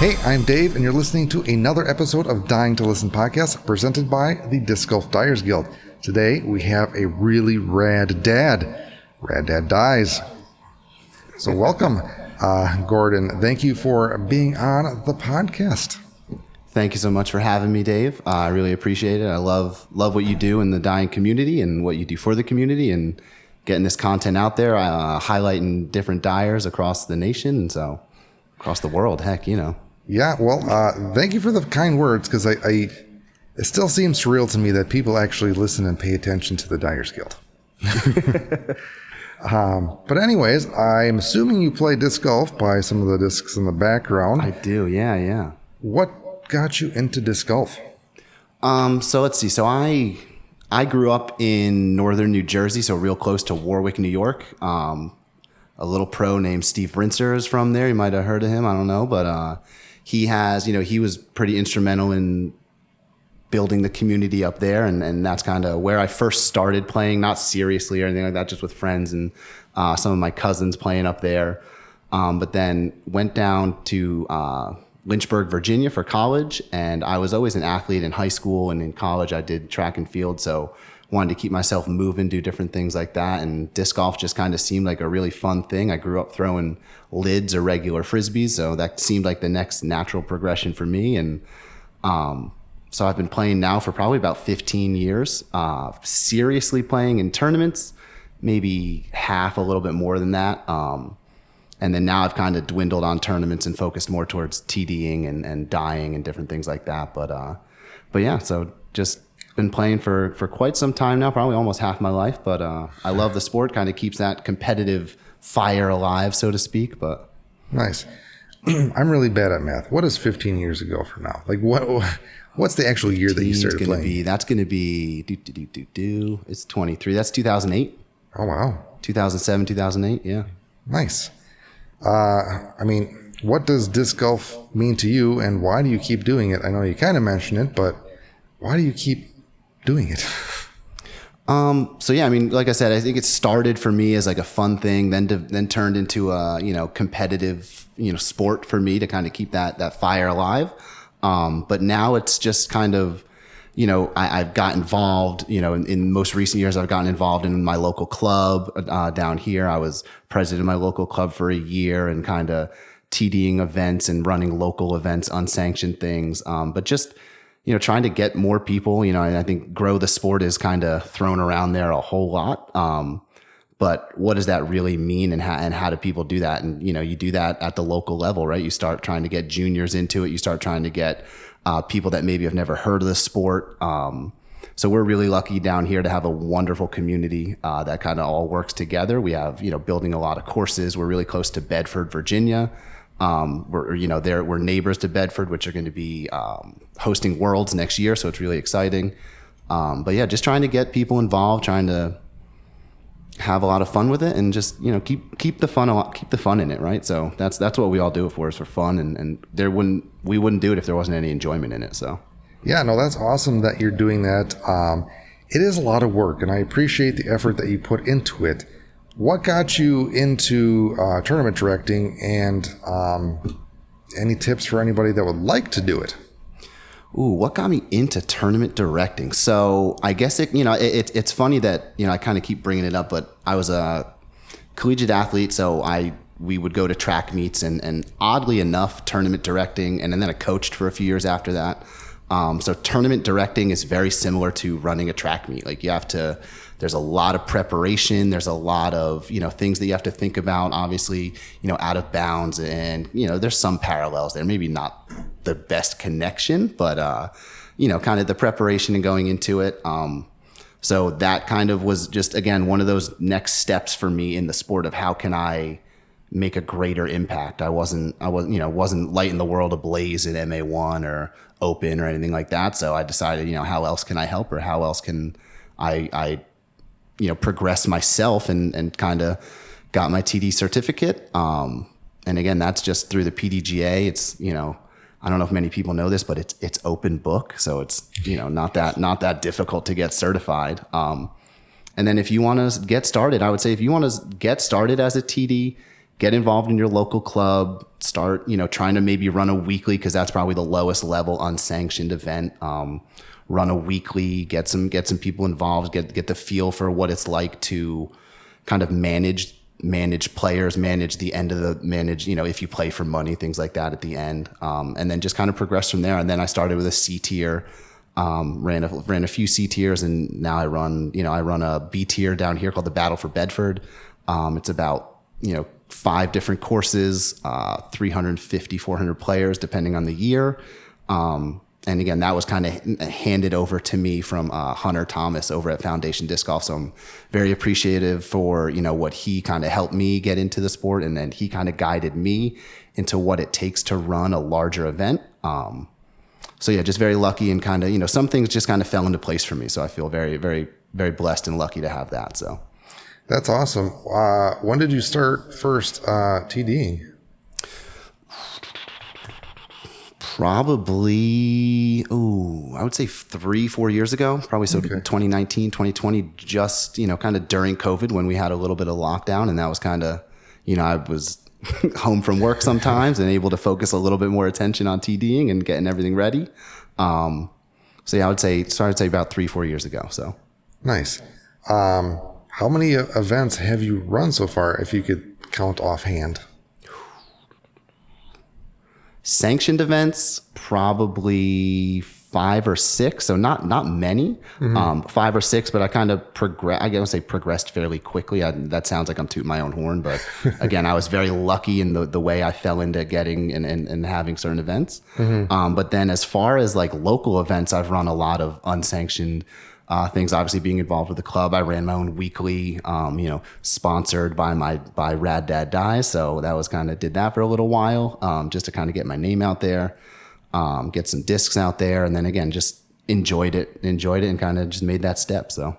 Hey, I'm Dave, and you're listening to another episode of Dyeing to Listen podcast presented by the Disc Golf Dyers Guild. Today, we have a really rad dad. Rad Dad Dyes. So, welcome, uh, Gordon. Thank you for being on the podcast. Thank you so much for having me, Dave. Uh, I really appreciate it. I love love what you do in the dyeing community and what you do for the community and getting this content out there, uh, highlighting different dyers across the nation and so across the world. Heck, you know. Yeah, well, uh, thank you for the kind words because I, I, it still seems surreal to me that people actually listen and pay attention to the Dyers Guild. um, but anyways, I'm assuming you play disc golf by some of the discs in the background. I do, yeah, yeah. What got you into disc golf? Um, so let's see. So I I grew up in northern New Jersey, so real close to Warwick, New York. Um, a little pro named Steve Brinster is from there. You might have heard of him. I don't know, but uh, he has, you know, he was pretty instrumental in building the community up there, and and that's kind of where I first started playing, not seriously or anything like that, just with friends and uh, some of my cousins playing up there. Um, but then went down to uh, Lynchburg, Virginia for college, and I was always an athlete in high school and in college. I did track and field, so wanted to keep myself moving, do different things like that. And disc golf just kind of seemed like a really fun thing. I grew up throwing lids or regular frisbees, so that seemed like the next natural progression for me. And um, so I've been playing now for probably about 15 years. Uh, seriously playing in tournaments, maybe half, a little bit more than that. Um, and then now I've kind of dwindled on tournaments and focused more towards TDing and, and dyeing and different things like that. But uh, but yeah, so just been playing for for quite some time now, probably almost half my life. But uh, I love the sport. Kind of keeps that competitive fire alive, so to speak. But nice. I'm really bad at math. What is 15 years ago from now? Like what? What's the actual year that you started gonna playing? Be, that's going to be do do do do do. It's 23. That's 2008. Oh wow. 2007, 2008. Yeah. Nice. Uh, I mean, what does disc golf mean to you, and why do you keep doing it? I know you kind of mentioned it, but why do you keep doing it? Um, so yeah, I mean, like I said, I think it started for me as like a fun thing, then to, then turned into a you know competitive you know sport for me to kind of keep that that fire alive. Um, but now it's just kind of you know, I, have got involved, you know, in, in, most recent years, I've gotten involved in my local club uh, down here. I was president of my local club for a year and kind of TDing events and running local events, unsanctioned things. Um, but just, you know, trying to get more people, you know, and I think grow the sport is kind of thrown around there a whole lot. Um, but what does that really mean and how, and how do people do that? And, you know, you do that at the local level, right? You start trying to get juniors into it. You start trying to get, uh, people that maybe have never heard of the sport. Um, so we're really lucky down here to have a wonderful community uh, that kind of all works together. We have, you know, building a lot of courses. We're really close to Bedford, Virginia. Um, we're, you know, there we're neighbors to Bedford, which are going to be um, hosting Worlds next year. So it's really exciting. Um, but yeah, just trying to get people involved, trying to have a lot of fun with it and just you know keep keep the fun keep the fun in it right so that's that's what we all do it for is for fun and and there wouldn't we wouldn't do it if there wasn't any enjoyment in it so yeah no that's awesome that you're doing that um, it is a lot of work and i appreciate the effort that you put into it what got you into uh, tournament directing and um, any tips for anybody that would like to do it Ooh, what got me into tournament directing? So I guess it, you know, it, it, it's funny that you know I kind of keep bringing it up, but I was a collegiate athlete, so I we would go to track meets, and and oddly enough, tournament directing, and then I coached for a few years after that. Um, so tournament directing is very similar to running a track meet. Like you have to there's a lot of preparation. There's a lot of, you know, things that you have to think about, obviously, you know, out of bounds. And, you know, there's some parallels there. Maybe not the best connection, but, uh, you know, kind of the preparation and going into it. Um, so that kind of was just, again, one of those next steps for me in the sport of how can I make a greater impact. I wasn't, I wasn't, you know, wasn't lighting the world ablaze in MA1 or open or anything like that. So I decided, you know, how else can I help or how else can I, I you know progress myself and and kind of got my TD certificate. Um, and again, that's just through the PDGA. It's you know I don't know if many people know this, but it's it's open book, so it's you know not that not that difficult to get certified. Um, and then if you want to get started, I would say if you want to get started as a TD, get involved in your local club. Start, you know, trying to maybe run a weekly because that's probably the lowest level unsanctioned event. Um, run a weekly, get some get some people involved, get get the feel for what it's like to kind of manage manage players, manage the end of the manage, you know, if you play for money, things like that at the end, um, and then just kind of progress from there. And then I started with a C tier, um, ran a ran a few C tiers, and now I run, you know, I run a B tier down here called the Battle for Bedford. Um, it's about you know five different courses, uh, 350, 400 players depending on the year. Um, and again, that was kind of handed over to me from uh, Hunter Thomas over at Foundation Disc Golf. So I'm very appreciative for you know what he kind of helped me get into the sport, and then he kind of guided me into what it takes to run a larger event. Um, so yeah, just very lucky and kind of you know some things just kind of fell into place for me. So I feel very very very blessed and lucky to have that. So that's awesome. Uh, when did you start first uh, TDing? Probably oh i would say three four years ago probably so okay. 2019 2020 just you know kind of during covid when we had a little bit of lockdown and that was kind of you know i was home from work sometimes and able to focus a little bit more attention on tding and getting everything ready. Um, so yeah i would say so i would say about three four years ago so. Nice. Um, how many events have you run so far if you could count offhand sanctioned events probably five or six so not not many mm-hmm. um, five or six but i kind of progress i guess say progressed fairly quickly I, that sounds like i'm tooting my own horn but again i was very lucky in the, the way i fell into getting and, and, and having certain events mm-hmm. um, but then as far as like local events i've run a lot of unsanctioned uh, things obviously being involved with the club. I ran my own weekly, um, you know, sponsored by my by Rad Dad Dye. So that was kind of did that for a little while, um, just to kind of get my name out there, um, get some discs out there, and then again just enjoyed it, enjoyed it, and kind of just made that step. So.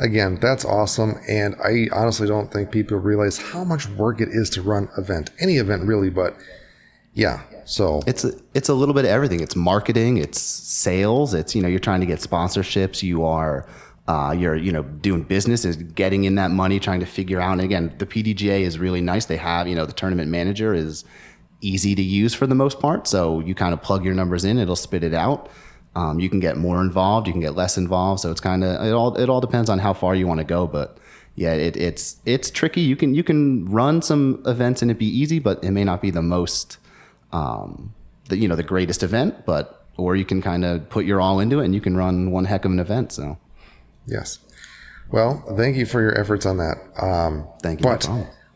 Again, that's awesome. And I honestly don't think people realize how much work it is to run event, any event really, but yeah. So it's a, it's a little bit of everything. It's marketing, it's sales, it's you know you're trying to get sponsorships. You are uh, you're you know doing business is getting in that money, trying to figure out. And again, the PDGA is really nice. They have you know the tournament manager is easy to use for the most part. So you kind of plug your numbers in, it'll spit it out. Um, you can get more involved, you can get less involved. So it's kind of it all it all depends on how far you want to go, but yeah, it, it's it's tricky. You can you can run some events and it be easy, but it may not be the most um, the you know the greatest event, but or you can kind of put your all into it and you can run one heck of an event. So, yes. Well, thank you for your efforts on that. Um, thank you. But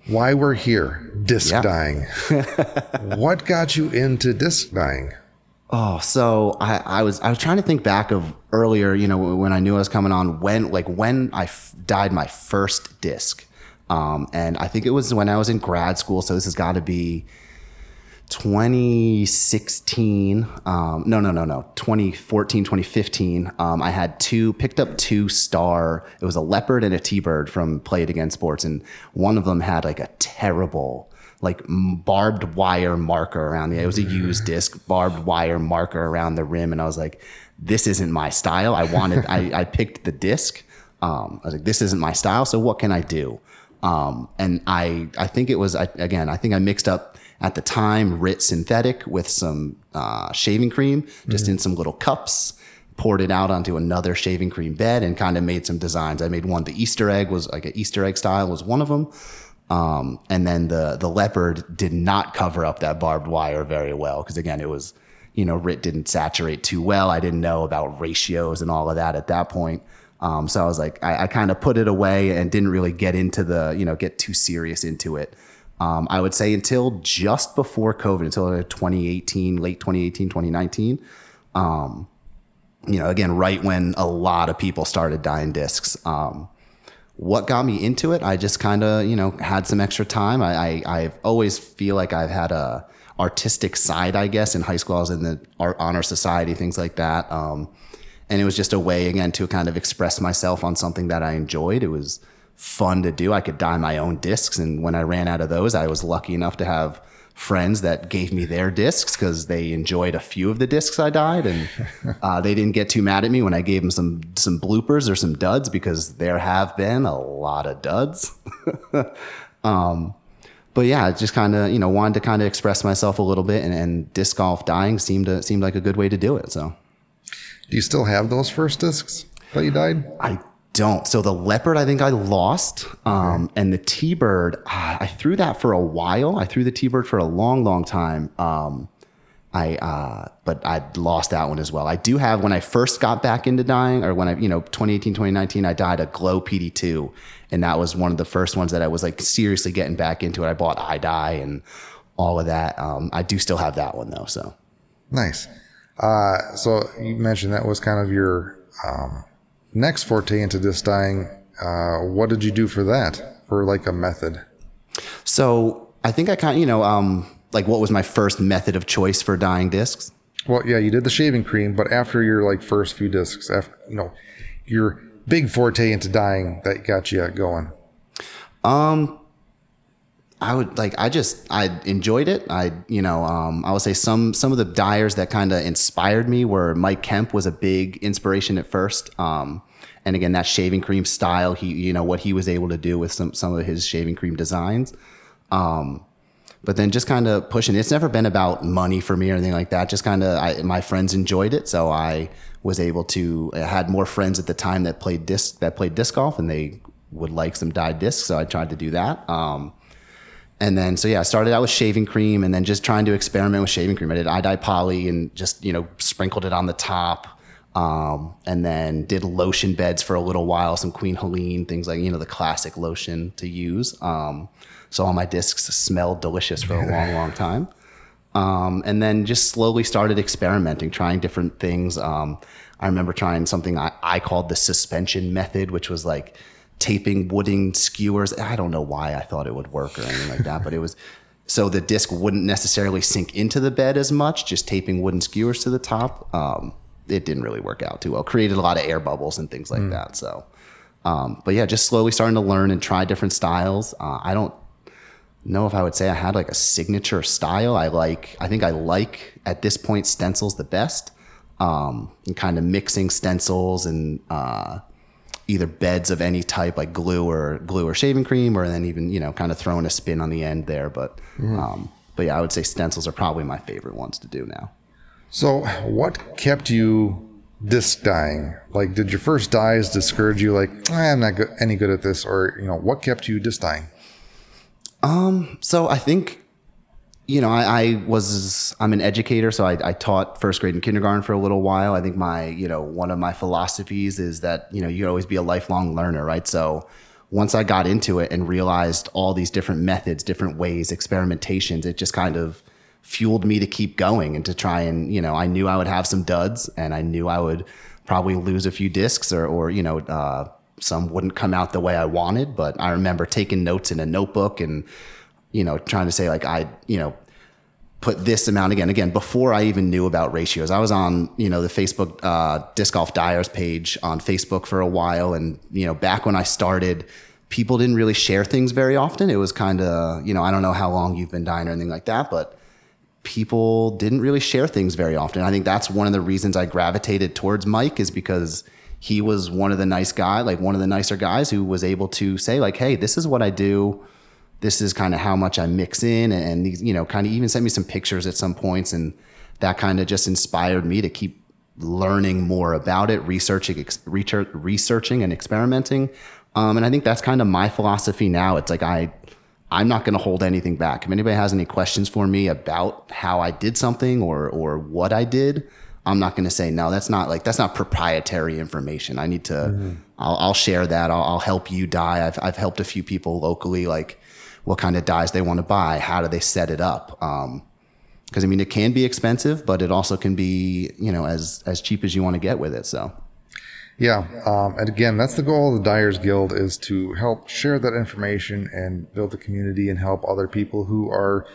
why we're here, disc yeah. dyeing. what got you into disc dyeing? Oh, so I, I was I was trying to think back of earlier, you know, when I knew I was coming on, when like when I f- dyed my first disc, um, and I think it was when I was in grad school. So this has got to be 2016 um, no no no no 2014 2015 um, i had two picked up two star it was a leopard and a t-bird from play it again sports and one of them had like a terrible like barbed wire marker around the it was a used disc barbed wire marker around the rim and i was like this isn't my style. I wanted I, I picked the disc um, i was like this isn't my style so what can i do? Um, and i i think it was I, again i think i mixed up at the time RIT synthetic with some uh, shaving cream just mm-hmm. in some little cups poured it out onto another shaving cream bed and kind of made some designs. I made one. The easter egg was like an easter egg style was one of them um, and then the the leopard did not cover up that barbed wire very well because again it was you know RIT didn't saturate too well. I didn't know about ratios and all of that at that point. Um, so i was like i, I kind of put it away and didn't really get into the you know get too serious into it um, I would say until just before COVID, until 2018, late 2018, 2019. Um, you know, again, right when a lot of people started dyeing discs. Um, what got me into it? I just kind of, you know, had some extra time. I, I, I always feel like I've had a artistic side, I guess. In high school, I was in the art honor society, things like that. Um, and it was just a way, again, to kind of express myself on something that I enjoyed. It was, fun to do. I could dye my own discs. And when I ran out of those, I was lucky enough to have friends that gave me their discs because they enjoyed a few of the discs I dyed, and uh, they didn't get too mad at me when I gave them some some bloopers or some duds because there have been a lot of duds. um, but yeah, just kind of you know wanted to kind of express myself a little bit, and, and disc golf dyeing seemed to seemed like a good way to do it. So Do you still have those first discs that you dyed? I don't. So the leopard, I think I lost, um, and the T-bird, ah, I threw that for a while. I threw the T-bird for a long, long time. Um, I, uh, but I lost that one as well. I do have when I first got back into dyeing, or when I, you know, 2018, 2019, I dyed a Glow PD2, and that was one of the first ones that I was like seriously getting back into it. I bought iDye and all of that. Um, I do still have that one though. So Nice. Uh, so you mentioned that was kind of your um, next forte into disc dying. Uh, what did you do for that? For like a method? So I think I kind of, you know, um, like what was my first method of choice for dyeing discs? Well, yeah, you did the shaving cream, but after your like first few discs, after you know, your big forte into dyeing that got you going. Um, I would like, I just, I enjoyed it. I, you know, um, I would say some, some of the dyers that kind of inspired me were Mike Kemp was a big inspiration at first. Um, and again, that shaving cream style, he, you know, what he was able to do with some, some of his shaving cream designs. Um, but then just kind of pushing. It's never been about money for me or anything like that. Just kind of, my friends enjoyed it, so I was able to. I had more friends at the time that played disc that played disc golf, and they would like some dyed discs, so I tried to do that. Um, and then, so yeah, I started out with shaving cream, and then just trying to experiment with shaving cream. I did dye poly and just you know sprinkled it on the top. Um, and then did lotion beds for a little while, some Queen Helene, things like, you know, the classic lotion to use. Um, so all my discs smelled delicious for a long, long time. Um, and then just slowly started experimenting, trying different things. Um, I remember trying something I, I called the suspension method, which was like taping wooden skewers. I don't know why I thought it would work or anything like that, but it was so the disc wouldn't necessarily sink into the bed as much, just taping wooden skewers to the top. Um, it didn't really work out too well. Created a lot of air bubbles and things like that. So, um, but yeah, just slowly starting to learn and try different styles. Uh, I don't know if I would say I had like a signature style. I like, I think I like at this point stencils the best. Um, and kind of mixing stencils and uh, either beds of any type, like glue or glue or shaving cream, or then even you know kind of throwing a spin on the end there. But um, but yeah, I would say stencils are probably my favorite ones to do now. So, what kept you disc dyeing? Like, did your first dyes discourage you? Like, "Ah, I'm not good, any good at this, or you know, what kept you disc dyeing? Um so I think, you know, I, I was I'm an educator, so I, I taught first grade and kindergarten for a little while. I think my you know one of my philosophies is that you know you always be a lifelong learner, right? So once I got into it and realized all these different methods, different ways, experimentations, it just kind of fueled me to keep going and to try and you know I knew I would have some duds and I knew I would probably lose a few discs or or you know. Uh, some wouldn't come out the way I wanted, but I remember taking notes in a notebook and, you know, trying to say like I, you know, put this amount again, again, before I even knew about ratios. I was on, you know, the Facebook uh, disc golf dyers page on Facebook for a while. And, you know, back when I started, people didn't really share things very often. It was kind of, you know, I don't know how long you've been dyeing or anything like that, but people didn't really share things very often. I think that's one of the reasons I gravitated towards Mike is because he was one of the nice guy, like one of the nicer guys who was able to say like, "Hey, this is what I do. This is kind of how much I mix in," and these, you know, kind of even sent me some pictures at some points, and that kind of just inspired me to keep learning more about it, researching, ex- research, researching, and experimenting. Um, and I think that's kind of my philosophy now. It's like I I'm not going to hold anything back. If anybody has any questions for me about how I did something or or what I did, I'm not going to say no. That's not like that's not proprietary information. I need to. I'll, I'll share that. I'll, I'll help you dye. I've I've helped a few people locally, like what kind of dyes they want to buy, how do they set it up. Um, because I mean, it can be expensive, but it also can be you know as as cheap as you want to get with it. So Yeah, um, and again, that's the goal of the Dyers Guild is to help share that information and build a community and help other people who are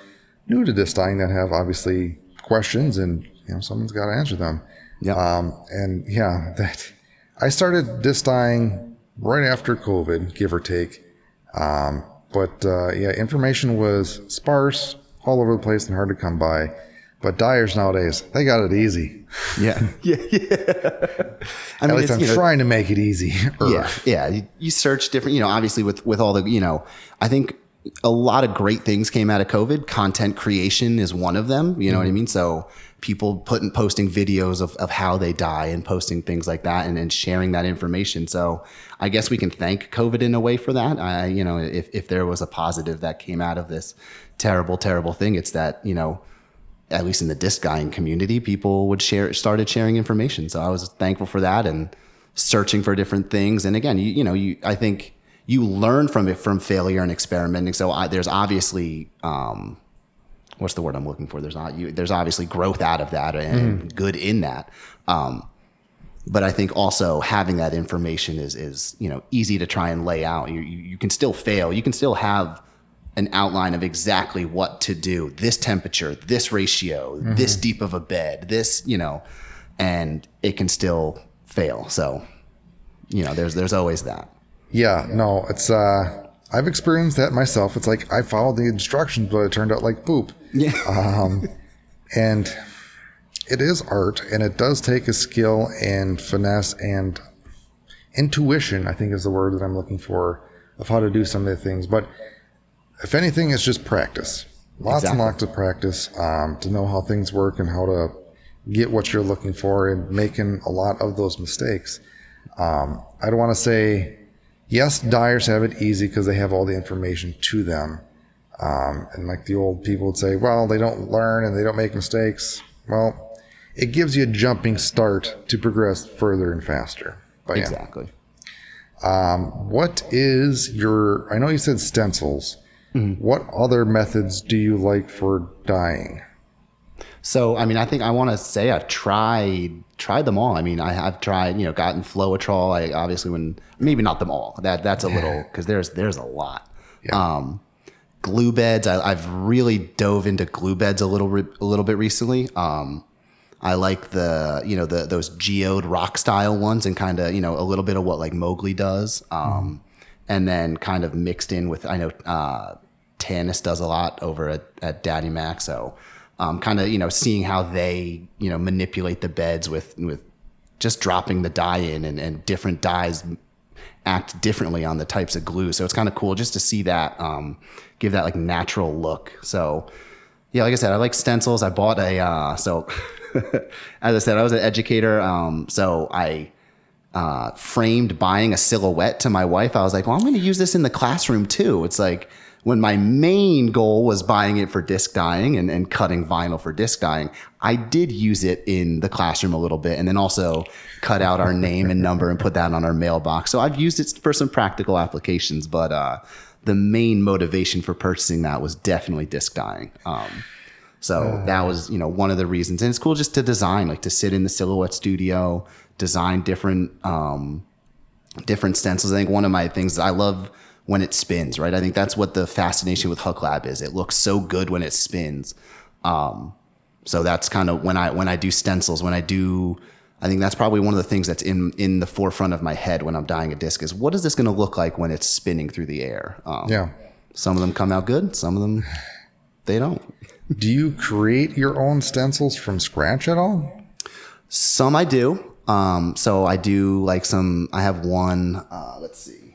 new to disc dyeing that have obviously questions and you know someone's got to answer them. Yeah. Um, and yeah, that I started disc dyeing right after COVID, give or take. Um, but uh, yeah, information was sparse, all over the place, and hard to come by. But dyers nowadays, they got it easy. yeah, yeah, yeah. I At mean, least it's, I'm you know, trying to make it easy. yeah yeah you, you search different you know obviously with with all the you know i think a lot of great things came out of COVID. Content creation is one of them. You know what I mm-hmm. mean? So people putting posting videos of, of how they dye and posting things like that and, and sharing that information. So I guess we can thank COVID in a way for that. I, you know, if, if there was a positive that came out of this terrible, terrible thing, it's that, you know, at least in the disc dyeing community, people would share, started sharing information. So I was thankful for that and searching for different things. And again, you, you know, you, I think you learn from it from failure and experimenting. So I, there's obviously, um, what's the word I'm looking for? There's not you, there's obviously growth out of that and mm. good in that. Um, but I think also having that information is is you know easy to try and lay out. You you, you can still fail. You can still have an outline of exactly what to do. This temperature, this ratio, mm-hmm. this deep of a bed, this you know, and it can still fail. So you know, there's there's always that. Yeah, no, it's uh I've experienced that myself. It's like I followed the instructions, but it turned out like poop. Yeah. Um, and it is art, and it does take a skill and finesse and intuition. I think is the word that I'm looking for of how to do some of the things. But if anything, it's just practice. Lots exactly. and lots of practice um, to know how things work and how to get what you're looking for, and making a lot of those mistakes. Um, I don't want to say yes, dyers have it easy because they have all the information to them. Um, and like the old people would say, well, they don't learn and they don't make mistakes. Well, it gives you a jumping start to progress further and faster. But exactly. Yeah. Um, what is your, I know you said stencils. Mm-hmm. What other methods do you like for dyeing? So, I mean, I think I want to say I've tried tried them all. I mean, I have tried, you know, gotten Floetrol. I obviously when maybe not them all. That that's a little because there's there's a lot. Yeah. Um, glue beds. I, have really dove into glue beds a little a little bit recently. Um, I like the you know the those geode rock style ones and kind of you know a little bit of what like Mowgli does. Um, mm. and then kind of mixed in with I know uh, Tanis does a lot over at, at Daddy Mac. So um, kind of you know seeing how they you know manipulate the beds with with just dropping the dye in and, and different dyes act differently on the types of glue. So it's kind of cool just to see that um, give that like natural look. So yeah, like I said, I like stencils. I bought a uh, so as I said, I was an educator. Um, so I uh, framed buying a silhouette to my wife. I was like, well, I'm going to use this in the classroom too. It's like when my main goal was buying it for disc dyeing and, and cutting vinyl for disc dyeing, I did use it in the classroom a little bit and then also cut out our name and number and put that on our mailbox. So I've used it for some practical applications, but uh, the main motivation for purchasing that was definitely disc dyeing. Um, so uh, that was, you know, one of the reasons. And it's cool just to design, like to sit in the silhouette studio, design different, um, different stencils. I think one of my things I love when it spins, right? I think that's what the fascination with Hook Lab is. It looks so good when it spins. Um, so that's kind of when I when I do stencils, when I do, I think that's probably one of the things that's in in the forefront of my head when I'm dyeing a disc is what is this going to look like when it's spinning through the air? Um, yeah. Some of them come out good. Some of them they don't. do you create your own stencils from scratch at all? Some I do. Um, so I do like some. I have one. Uh, let's see.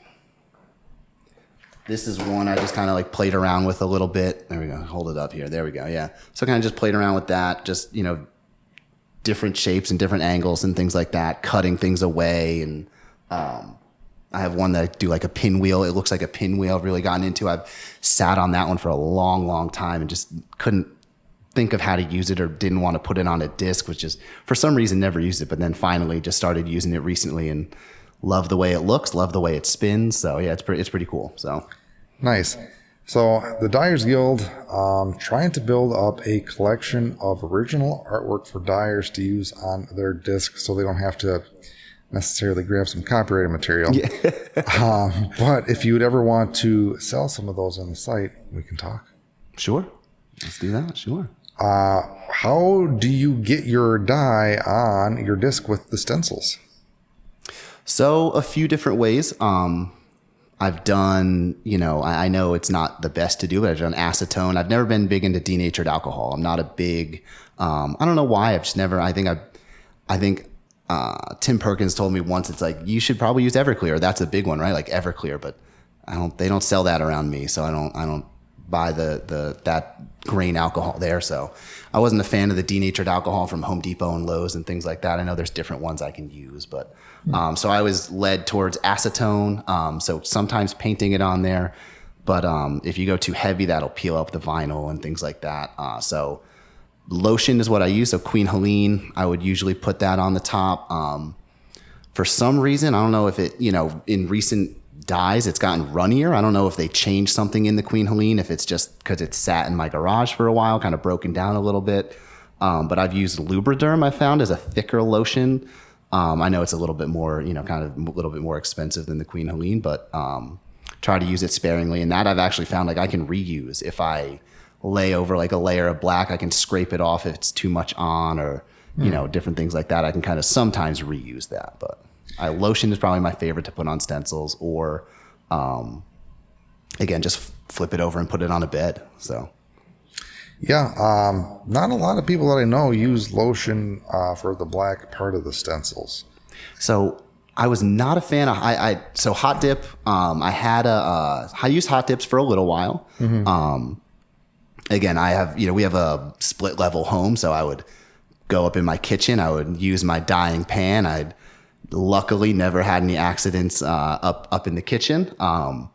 This is one I just kind of like played around with a little bit. There we go. Hold it up here. There we go. Yeah. So kind of just played around with that. Just, you know, different shapes and different angles and things like that, cutting things away. And um, I have one that I do like a pinwheel. It looks like a pinwheel I've really gotten into. I've sat on that one for a long, long time and just couldn't think of how to use it or didn't want to put it on a disc, which is for some reason never used it, but then finally just started using it recently and love the way it looks, love the way it spins. So yeah, it's pretty it's pretty cool. So nice. So the Dyers Guild um, trying to build up a collection of original artwork for dyers to use on their discs, so they don't have to necessarily grab some copyrighted material. Yeah. um, but if you would ever want to sell some of those on the site, we can talk. Sure, let's do that. Sure. Uh, how do you get your dye on your disc with the stencils? So a few different ways. Um, I've done, you know, I, I, know it's not the best to do, but I've done acetone. I've never been big into denatured alcohol. I'm not a big, um, I don't know why. I've just never, I think I, I think, uh, Tim Perkins told me once, it's like, you should probably use Everclear. That's a big one, right? Like Everclear, but I don't they don't sell that around me, so I don't I don't buy the the that grain alcohol there. So I wasn't a fan of the denatured alcohol from Home Depot and Lowe's and things like that. I know there's different ones I can use, but um, so I was led towards acetone. Um, so sometimes painting it on there, but um, if you go too heavy, that'll peel up the vinyl and things like that. Uh, so lotion is what I use. So Queen Helene, I would usually put that on the top. Um, for some reason, I don't know if it, you know, in recent dyes, it's gotten runnier. I don't know if they changed something in the Queen Helene, if it's just because it sat in my garage for a while, kind of broken down a little bit. Um, but I've used Lubriderm, I found, as a thicker lotion. Um, I know it's a little bit more, you know, kind of a little bit more expensive than the Queen Helene, but um, try to use it sparingly. And that I've actually found like I can reuse if I lay over like a layer of black, I can scrape it off if it's too much on or, you know, different things like that. I can kind of sometimes reuse that, but I, lotion is probably my favorite to put on stencils or, um, again, just flip it over and put it on a bed. So, Yeah, um, not a lot of people that I know use lotion uh, for the black part of the stencils. So I was not a fan of I, I so hot dip. Um, I had a uh, I used hot dips for a little while. Um, again, I have you know we have a split level home, so I would go up in my kitchen. I would use my dyeing pan. I'd luckily never had any accidents uh, up up in the kitchen. Um,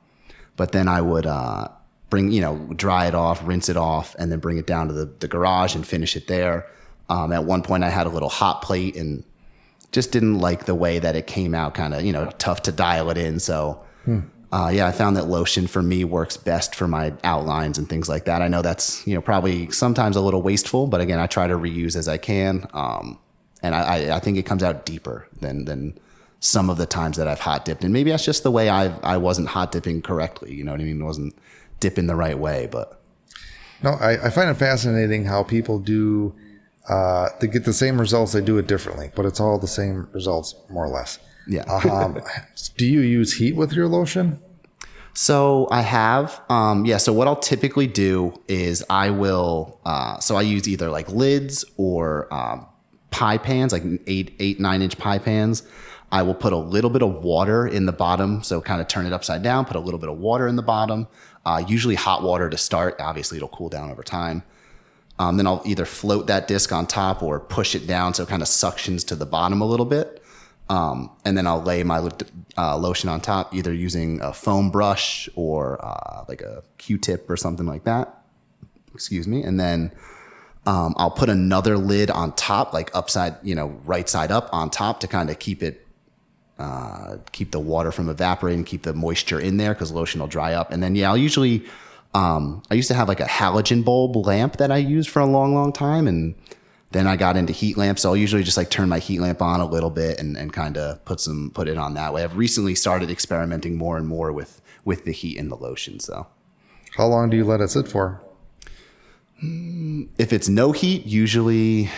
but then I would uh, bring you know dry it off, rinse it off, and then bring it down to the, the garage and finish it there. Um, at one point, I had a little hot plate and just didn't like the way that it came out. Kind of you know tough to dial it in. So. Uh, yeah, I found that lotion for me works best for my outlines and things like that. I know that's you know probably sometimes a little wasteful, but again, I try to reuse as I can, um, and I, I, I think it comes out deeper than than some of the times that I've hot dipped. And maybe that's just the way I I wasn't hot dipping correctly. You know what I mean? It wasn't dipping the right way, but No, I, I find it fascinating how people do uh, to get the same results. They do it differently, but it's all the same results, more or less. yeah. Um, do you use heat with your lotion? So I have, um, yeah. So what I'll typically do is I will, uh, so I use either like lids or um, pie pans, like eight, eight, nine inch pie pans. I will put a little bit of water in the bottom, so kind of turn it upside down. Put a little bit of water in the bottom. Uh, usually hot water to start. Obviously, it'll cool down over time. Um, then I'll either float that disc on top or push it down so it kind of suctions to the bottom a little bit. Um, and then I'll lay my uh, lotion on top, either using a foam brush or uh, like a Q-tip or something like that. Excuse me. And then um, I'll put another lid on top, like upside, you know, right side up on top to kind of keep it, uh, keep the water from evaporating, keep the moisture in there because lotion will dry up. And then, yeah, I'll usually, um, I used to have like a halogen bulb lamp that I used for a long, long time. And then I got into heat lamps. So I'll usually just like turn my heat lamp on a little bit and, and kind of put some, put it on that way. I've recently started experimenting more and more with, with the heat and the lotion. So How long do you let it sit for? if it's no heat, usually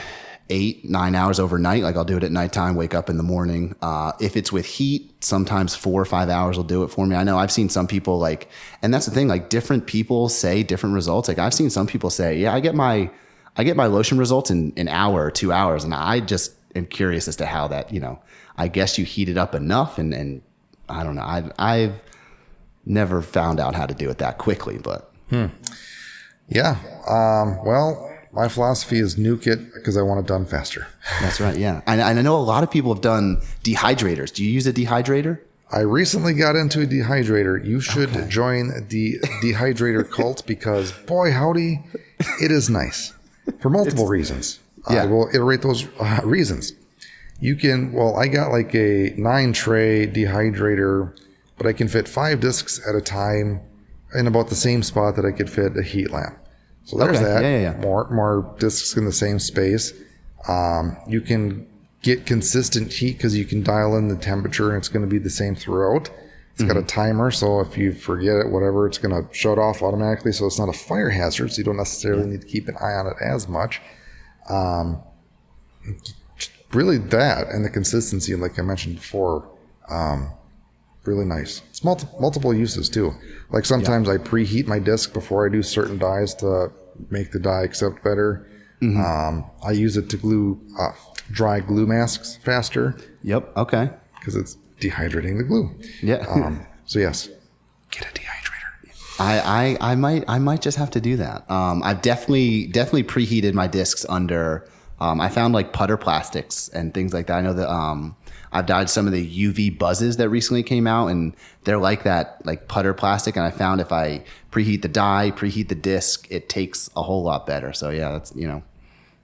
eight, nine hours overnight. Like I'll do it at nighttime, wake up in the morning. Uh, if it's with heat, sometimes four or five hours will do it for me. I know I've seen some people like, and that's the thing, like different people say different results. Like I've seen some people say, yeah, I get my, I get my lotion results in an hour or two hours. And I just am curious as to how that, you know, I guess you heat it up enough and, and I don't know. I, I've never found out how to do it that quickly, but Hmm. Yeah. Um, well, my philosophy is nuke it because I want it done faster. That's right. Yeah. And, and I know a lot of people have done dehydrators. Do you use a dehydrator? I recently got into a dehydrator. You should join the dehydrator cult because, boy, howdy, it is nice for multiple reasons. Yeah. I will iterate those uh, reasons. You can, well, I got like a nine tray dehydrator, but I can fit five discs at a time in about the same spot that I could fit a heat lamp. So there's Okay. that. Yeah, yeah, yeah. More, more discs in the same space. Um, you can get consistent heat because you can dial in the temperature and it's going to be the same throughout. It's got a timer, so if you forget it, whatever, it's going to shut off automatically. So it's not a fire hazard. So you don't necessarily need to keep an eye on it as much. Um, really, that and the consistency, like I mentioned before, um, really nice. It's multi- multiple uses too. Like sometimes I preheat my disc before I do certain dyes to make the dye accept better. Um, I use it to glue uh, dry glue masks faster Yep. Okay. because it's dehydrating the glue. Yeah. Um, so yes, Get a dehydrator. I, I, I might I might just have to do that. Um, I've definitely definitely preheated my discs under. Um, I found like putter plastics and things like that. I know that um, I've dyed some of the UV buzzes that recently came out, and they're like that, like putter plastic. And I found if I preheat the dye, preheat the disc, it takes a whole lot better. So yeah, that's you know,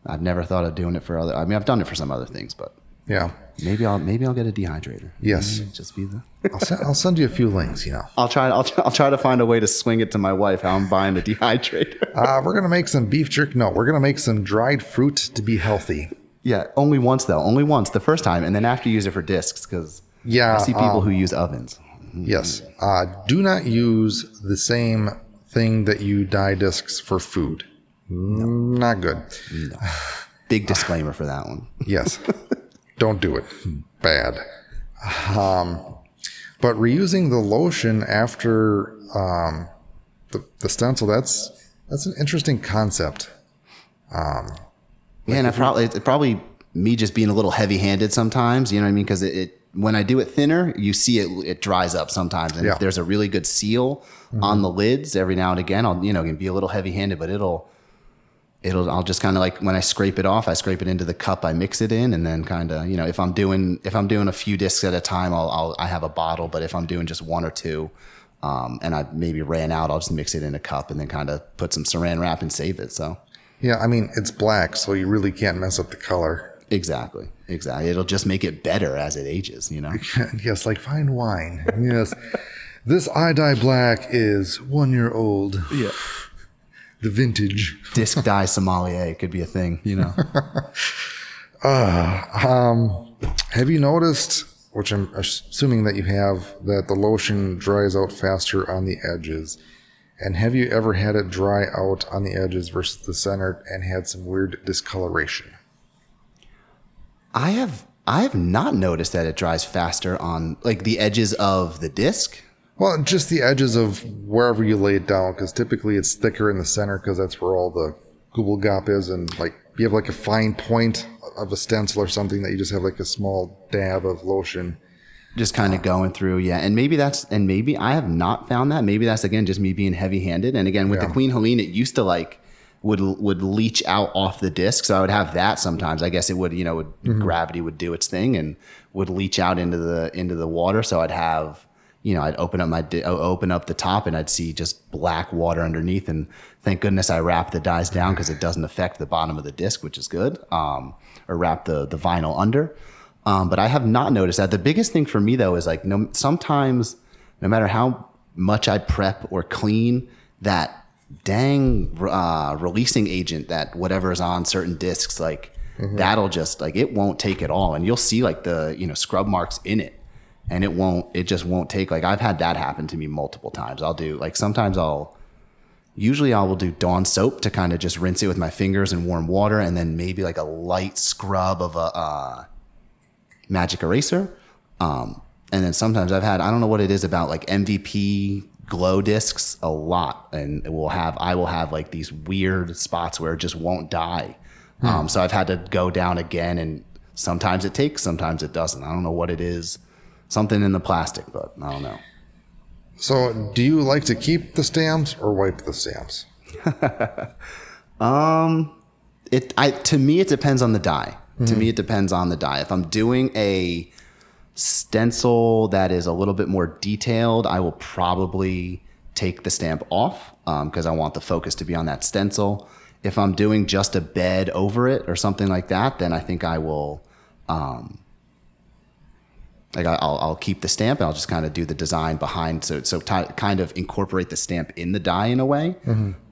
I've never thought of doing it for other. I mean, I've done it for some other things, but Yeah. maybe I'll maybe I'll get a dehydrator. Yes. Maybe just be the. I'll, send, I'll send you a few links, you know. I'll try. I'll try, I'll try to find a way to swing it to my wife how I'm buying the dehydrator. Uh, we're going to make some beef jerky. No, we're going to make some dried fruit to be healthy. Yeah, only once though. Only once the first time, and then after you use it for discs because Yeah. I see people um, who use ovens. Yes. Uh, do not use the same thing that you dye discs for food. Not good. No. Big disclaimer for that one. Yes. Don't do it. Bad. Um, but reusing the lotion after um, the, the stencil, that's that's an interesting concept. Yeah, and I probably it's probably me just being a little heavy-handed sometimes. You know what I mean? Because it, it when I do it thinner, you see it it dries up sometimes. And Yeah. if there's a really good seal on the lids, every now and again, I'll you know can be a little heavy-handed, but it'll it'll I'll just kind of like when I scrape it off, I scrape it into the cup, I mix it in, and then kind of you know if I'm doing if I'm doing a few discs at a time, I'll, I'll I have a bottle. But if I'm doing just one or two. Um, and I maybe ran out. I'll just mix it in a cup and then kind of put some saran wrap and save it. So Yeah, I mean it's black, so you really can't mess up the color. Exactly. Exactly. It'll just make it better as it ages, you know? yes, like fine wine. Yes. this iDye black is one year old. Yeah. The vintage. Disc dye sommelier could be a thing, you know? Uh, um, have you noticed, which I'm assuming that you have, that the lotion dries out faster on the edges? And have you ever had it dry out on the edges versus the center and had some weird discoloration? I have I have not noticed that it dries faster on like the edges of the disc. Well, just the edges of wherever you lay it down, because typically it's thicker in the center because that's where all the Google Gop is. And like you have like a fine point of a stencil or something that you just have like a small dab of lotion. Just kind of going through, yeah. And maybe that's and maybe I have not found that. Maybe that's again just me being heavy handed. And again with Yeah. the Queen Helene, it used to like would would leach out off the disc. So I would have that sometimes. I guess it would, you know, would, gravity would do its thing and would leach out into the into the water. So I'd have, you know, I'd open up my di- open up the top and I'd see just black water underneath. And thank goodness I wrapped the dyes down because it doesn't affect the bottom of the disc, which is good. Um, or wrap the the vinyl under. Um, but I have not noticed that. The biggest thing for me though is like no sometimes no matter how much I prep or clean, that dang uh, releasing agent that whatever is on certain discs, like that'll just like it won't take it all, and you'll see like the you know scrub marks in it, and it won't it just won't take. Like I've had that happen to me multiple times. I'll do like sometimes I'll usually I will do Dawn soap to kind of just rinse it with my fingers in warm water, and then maybe like a light scrub of a uh, magic eraser. Um, and then sometimes I've had I don't know what it is about like MVP glow discs a lot, and it will have I will have like these weird spots where it just won't dye. Um, so I've had to go down again, and sometimes it takes, sometimes it doesn't. I don't know what it is. Something in the plastic, but I don't know. So, do you like to keep the stamps or wipe the stamps? it I to me it depends on the dye. To me it depends on the dye. If I'm doing a stencil that is a little bit more detailed, I will probably take the stamp off because I want the focus to be on that stencil. If I'm doing just a bed over it or something like that, then I think I will um, like I'll, I'll keep the stamp and I'll just kind of do the design behind so so ti kind of incorporate the stamp in the dye in a way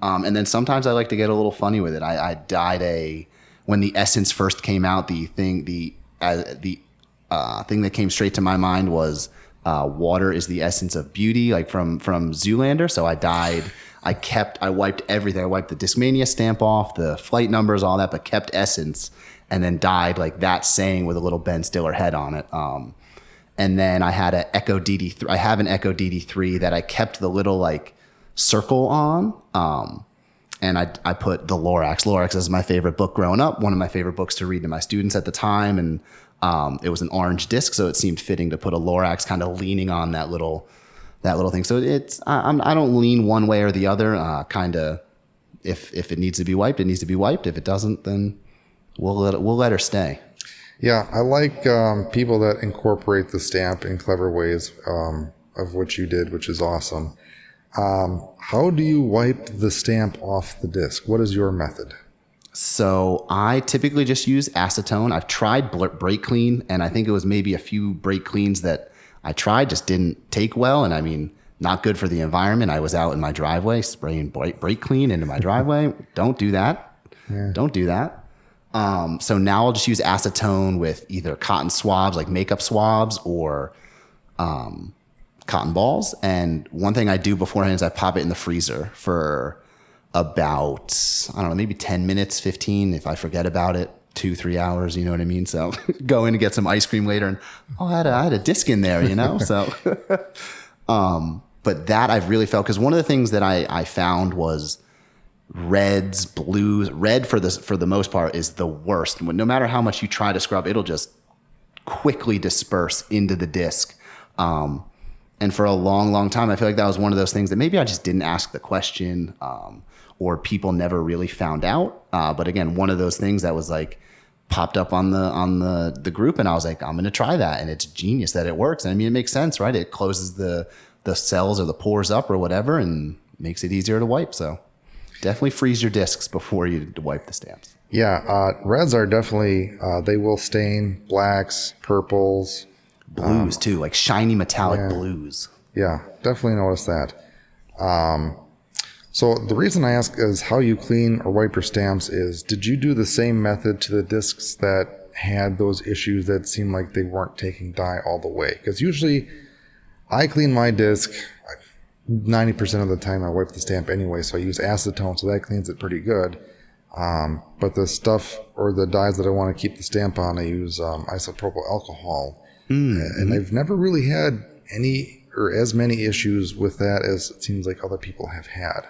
um, and then sometimes I like to get a little funny with it I, I dyed a when the essence first came out the thing the uh, the uh, thing that came straight to my mind was uh, water is the essence of beauty like from from Zoolander so I dyed. I kept I wiped everything I wiped the Discmania stamp off the flight numbers all that but kept essence and then dyed like that saying with a little Ben Stiller head on it um, and then I had an Echo DD3. I have an Echo DD3 that I kept the little like circle on. Um, and I, I put the Lorax. Lorax is my favorite book growing up, one of my favorite books to read to my students at the time. And um, it was an orange disc, so it seemed fitting to put a Lorax kind of leaning on that little that little thing. So it's I, I'm I don't lean one way or the other. Uh, kind of if if it needs to be wiped, it needs to be wiped. If it doesn't, then we'll let it, we'll let her stay. Yeah, I like um, people that incorporate the stamp in clever ways, um, of what you did, which is awesome. Um, how do you wipe the stamp off the disc? What is your method? So I typically just use acetone. I've tried brake clean, and I think it was maybe a few brake cleans that I tried just didn't take well. And I mean, not good for the environment. I was out in my driveway spraying brake, clean into my driveway. Don't do that. Don't do that. Um, so now I'll just use acetone with either cotton swabs, like makeup swabs, or um, cotton balls. And one thing I do beforehand is I pop it in the freezer for about, I don't know, maybe 10 minutes, 15 if I forget about it, two, three hours, you know what I mean? So go in and get some ice cream later and, oh, I had a, I had a disc in there, you know? so, um, but that I've really felt, because one of the things that I, I found was reds, blues, red for the, for the most part is the worst. No matter how much you try to scrub, it'll just quickly disperse into the disc. Um, and for a long, long time, I feel like that was one of those things that maybe I just didn't ask the question, um, or people never really found out. Uh, but again, one of those things that was like popped up on the on the the group, and I was like, I'm going to try that, and it's genius that it works. And I mean, it makes sense, right? It closes the the cells or the pores up or whatever, and makes it easier to wipe. So definitely freeze your discs before you wipe the stamps. Yeah, uh, reds are definitely uh, they will stain blacks, purples. Blues too, like shiny metallic blues. Yeah, definitely notice that. Um, so the reason I ask is how you clean or wipe your stamps is did you do the same method to the discs that had those issues that seemed like they weren't taking dye all the way? Because usually I clean my disc 90% of the time I wipe the stamp anyway, so I use acetone, so that cleans it pretty good. Um, but the stuff or the dyes that I want to keep the stamp on, I use um, isopropyl alcohol. And I've never really had any or as many issues with that as it seems like other people have had.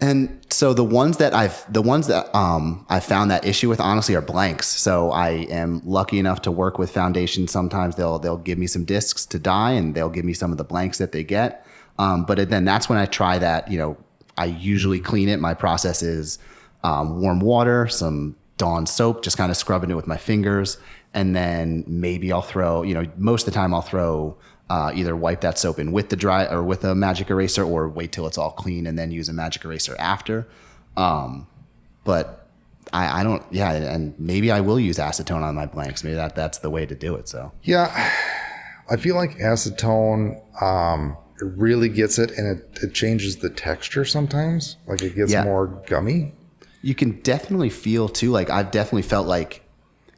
And so the ones that I've the ones that um I found that issue with honestly are blanks. So I am lucky enough to work with foundations. Sometimes they'll they'll give me some discs to dye and they'll give me some of the blanks that they get. Um, but then that's when I try that. You know, I usually clean it. My process is um, warm water, some Dawn soap, just kind of scrubbing it with my fingers, and then maybe I'll throw. You know, most of the time I'll throw uh, either wipe that soap in with the dry or with a magic eraser, or wait till it's all clean and then use a magic eraser after. Um, but I, I don't. Yeah, and maybe I will use acetone on my blanks. Maybe that that's the way to do it. So Yeah, I feel like acetone um, it really gets it, and it, it changes the texture sometimes. Like it gets Yeah. more gummy. you can definitely feel too. Like I've definitely felt like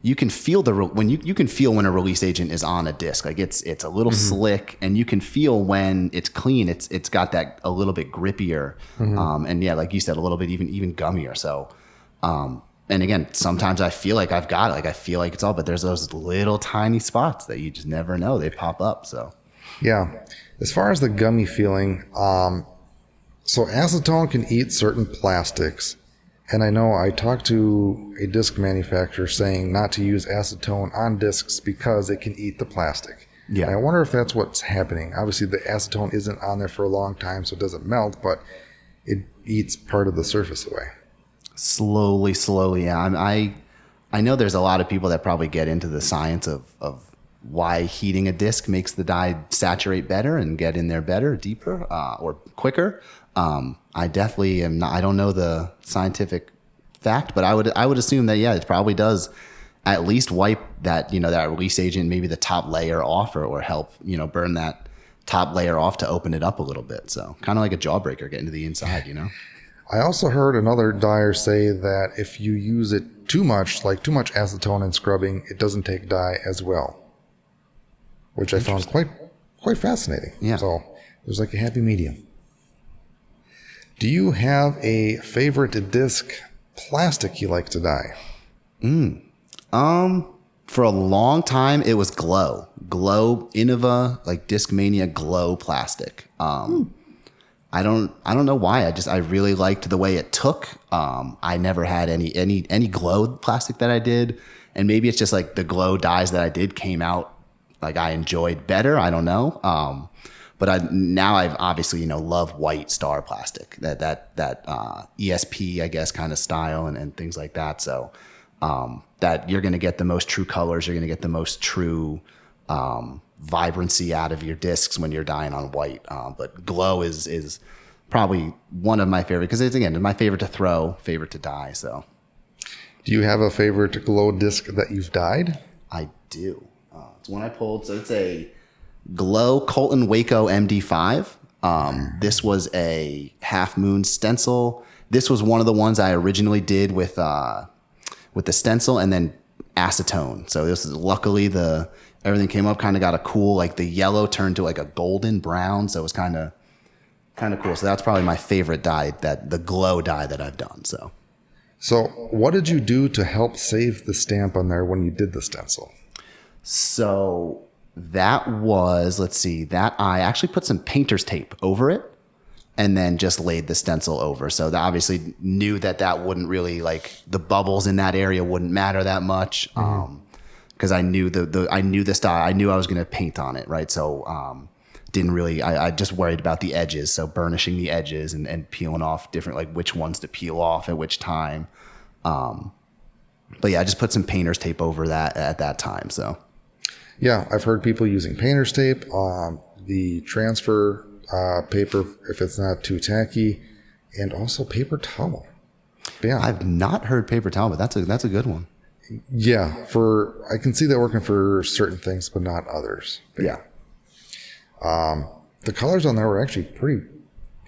you can feel the re- when you you can feel when a release agent is on a disc. Like it's it's a little slick, and you can feel when it's clean. It's it's got that a little bit grippier, um, and yeah, like you said, a little bit even even gummier. So. Um, and again, sometimes I feel like I've got it. Like I feel like it's all, but there's those little tiny spots that you just never know. They pop up. So Yeah. As far as the gummy feeling, um, so acetone can eat certain plastics. And I know I talked to a disc manufacturer saying not to use acetone on discs because it can eat the plastic. Yeah. And I wonder if that's what's happening. Obviously, the acetone isn't on there for a long time, so it doesn't melt, but it eats part of the surface away. slowly, slowly. Yeah, I'm- I, I know there's a lot of people that probably get into the science of of why heating a disc makes the dye saturate better and get in there better, deeper, uh, or quicker. Um, I definitely am not. I don't know the scientific fact, but I would I would assume that yeah, it probably does at least wipe that you know that release agent, maybe the top layer off, or or help you know burn that top layer off to open it up a little bit. So kind of like a jawbreaker getting to the inside, you know. I also heard another dyer say that if you use it too much, like too much acetone and scrubbing, it doesn't take dye as well, which I found quite quite fascinating. Yeah. So there's like a happy medium. Do you have a favorite disc plastic you like to dye? Um, for a long time, it was Glow, Glow Innova, like Discmania Glow plastic. Um, I don't, I don't know why. I just, I really liked the way it took. Um, I never had any, any, any Glow plastic that I did, and maybe it's just like the Glow dyes that I did came out like I enjoyed better. I don't know. Um, but I now I've obviously you know love white star plastic that that that uh, ESP I guess kind of style and, and things like that. So um, that you're going to get the most true colors, you're going to get the most true um, vibrancy out of your discs when you're dyeing on white. Uh, but glow is is probably one of my favorite because it's again my favorite to throw, favorite to dye. So Do you have a favorite glow disc that you've dyed? I do. Uh, it's one I pulled. So it's a Glow Colton Waco MD5. Um, this was a half moon stencil. This was one of the ones I originally did with uh, with the stencil and then acetone. So this is luckily the everything came up kind of got a cool like the yellow turned to like a golden brown. So it was kind of kind of cool. So that's probably my favorite dye that the glow dye that I've done. So So, what did you do to help save the stamp on there when you did the stencil? So that was, let's see, that I actually put some painter's tape over it and then just laid the stencil over. So that obviously knew that that wouldn't really like the bubbles in that area wouldn't matter that much. Um, cause I knew the, the, I knew the style, I knew I was going to paint on it. Right. So, um, didn't really, I, I just worried about the edges. So burnishing the edges and, and peeling off different, like which ones to peel off at which time. Um, but yeah, I just put some painter's tape over that at that time. So Yeah, I've heard people using painter's tape, um, the transfer uh, paper if it's not too tacky, and also paper towel. But yeah, I've not heard paper towel, but that's a that's a good one. yeah. For I can see that working for certain things, but not others. But Yeah. the colors on there were actually pretty,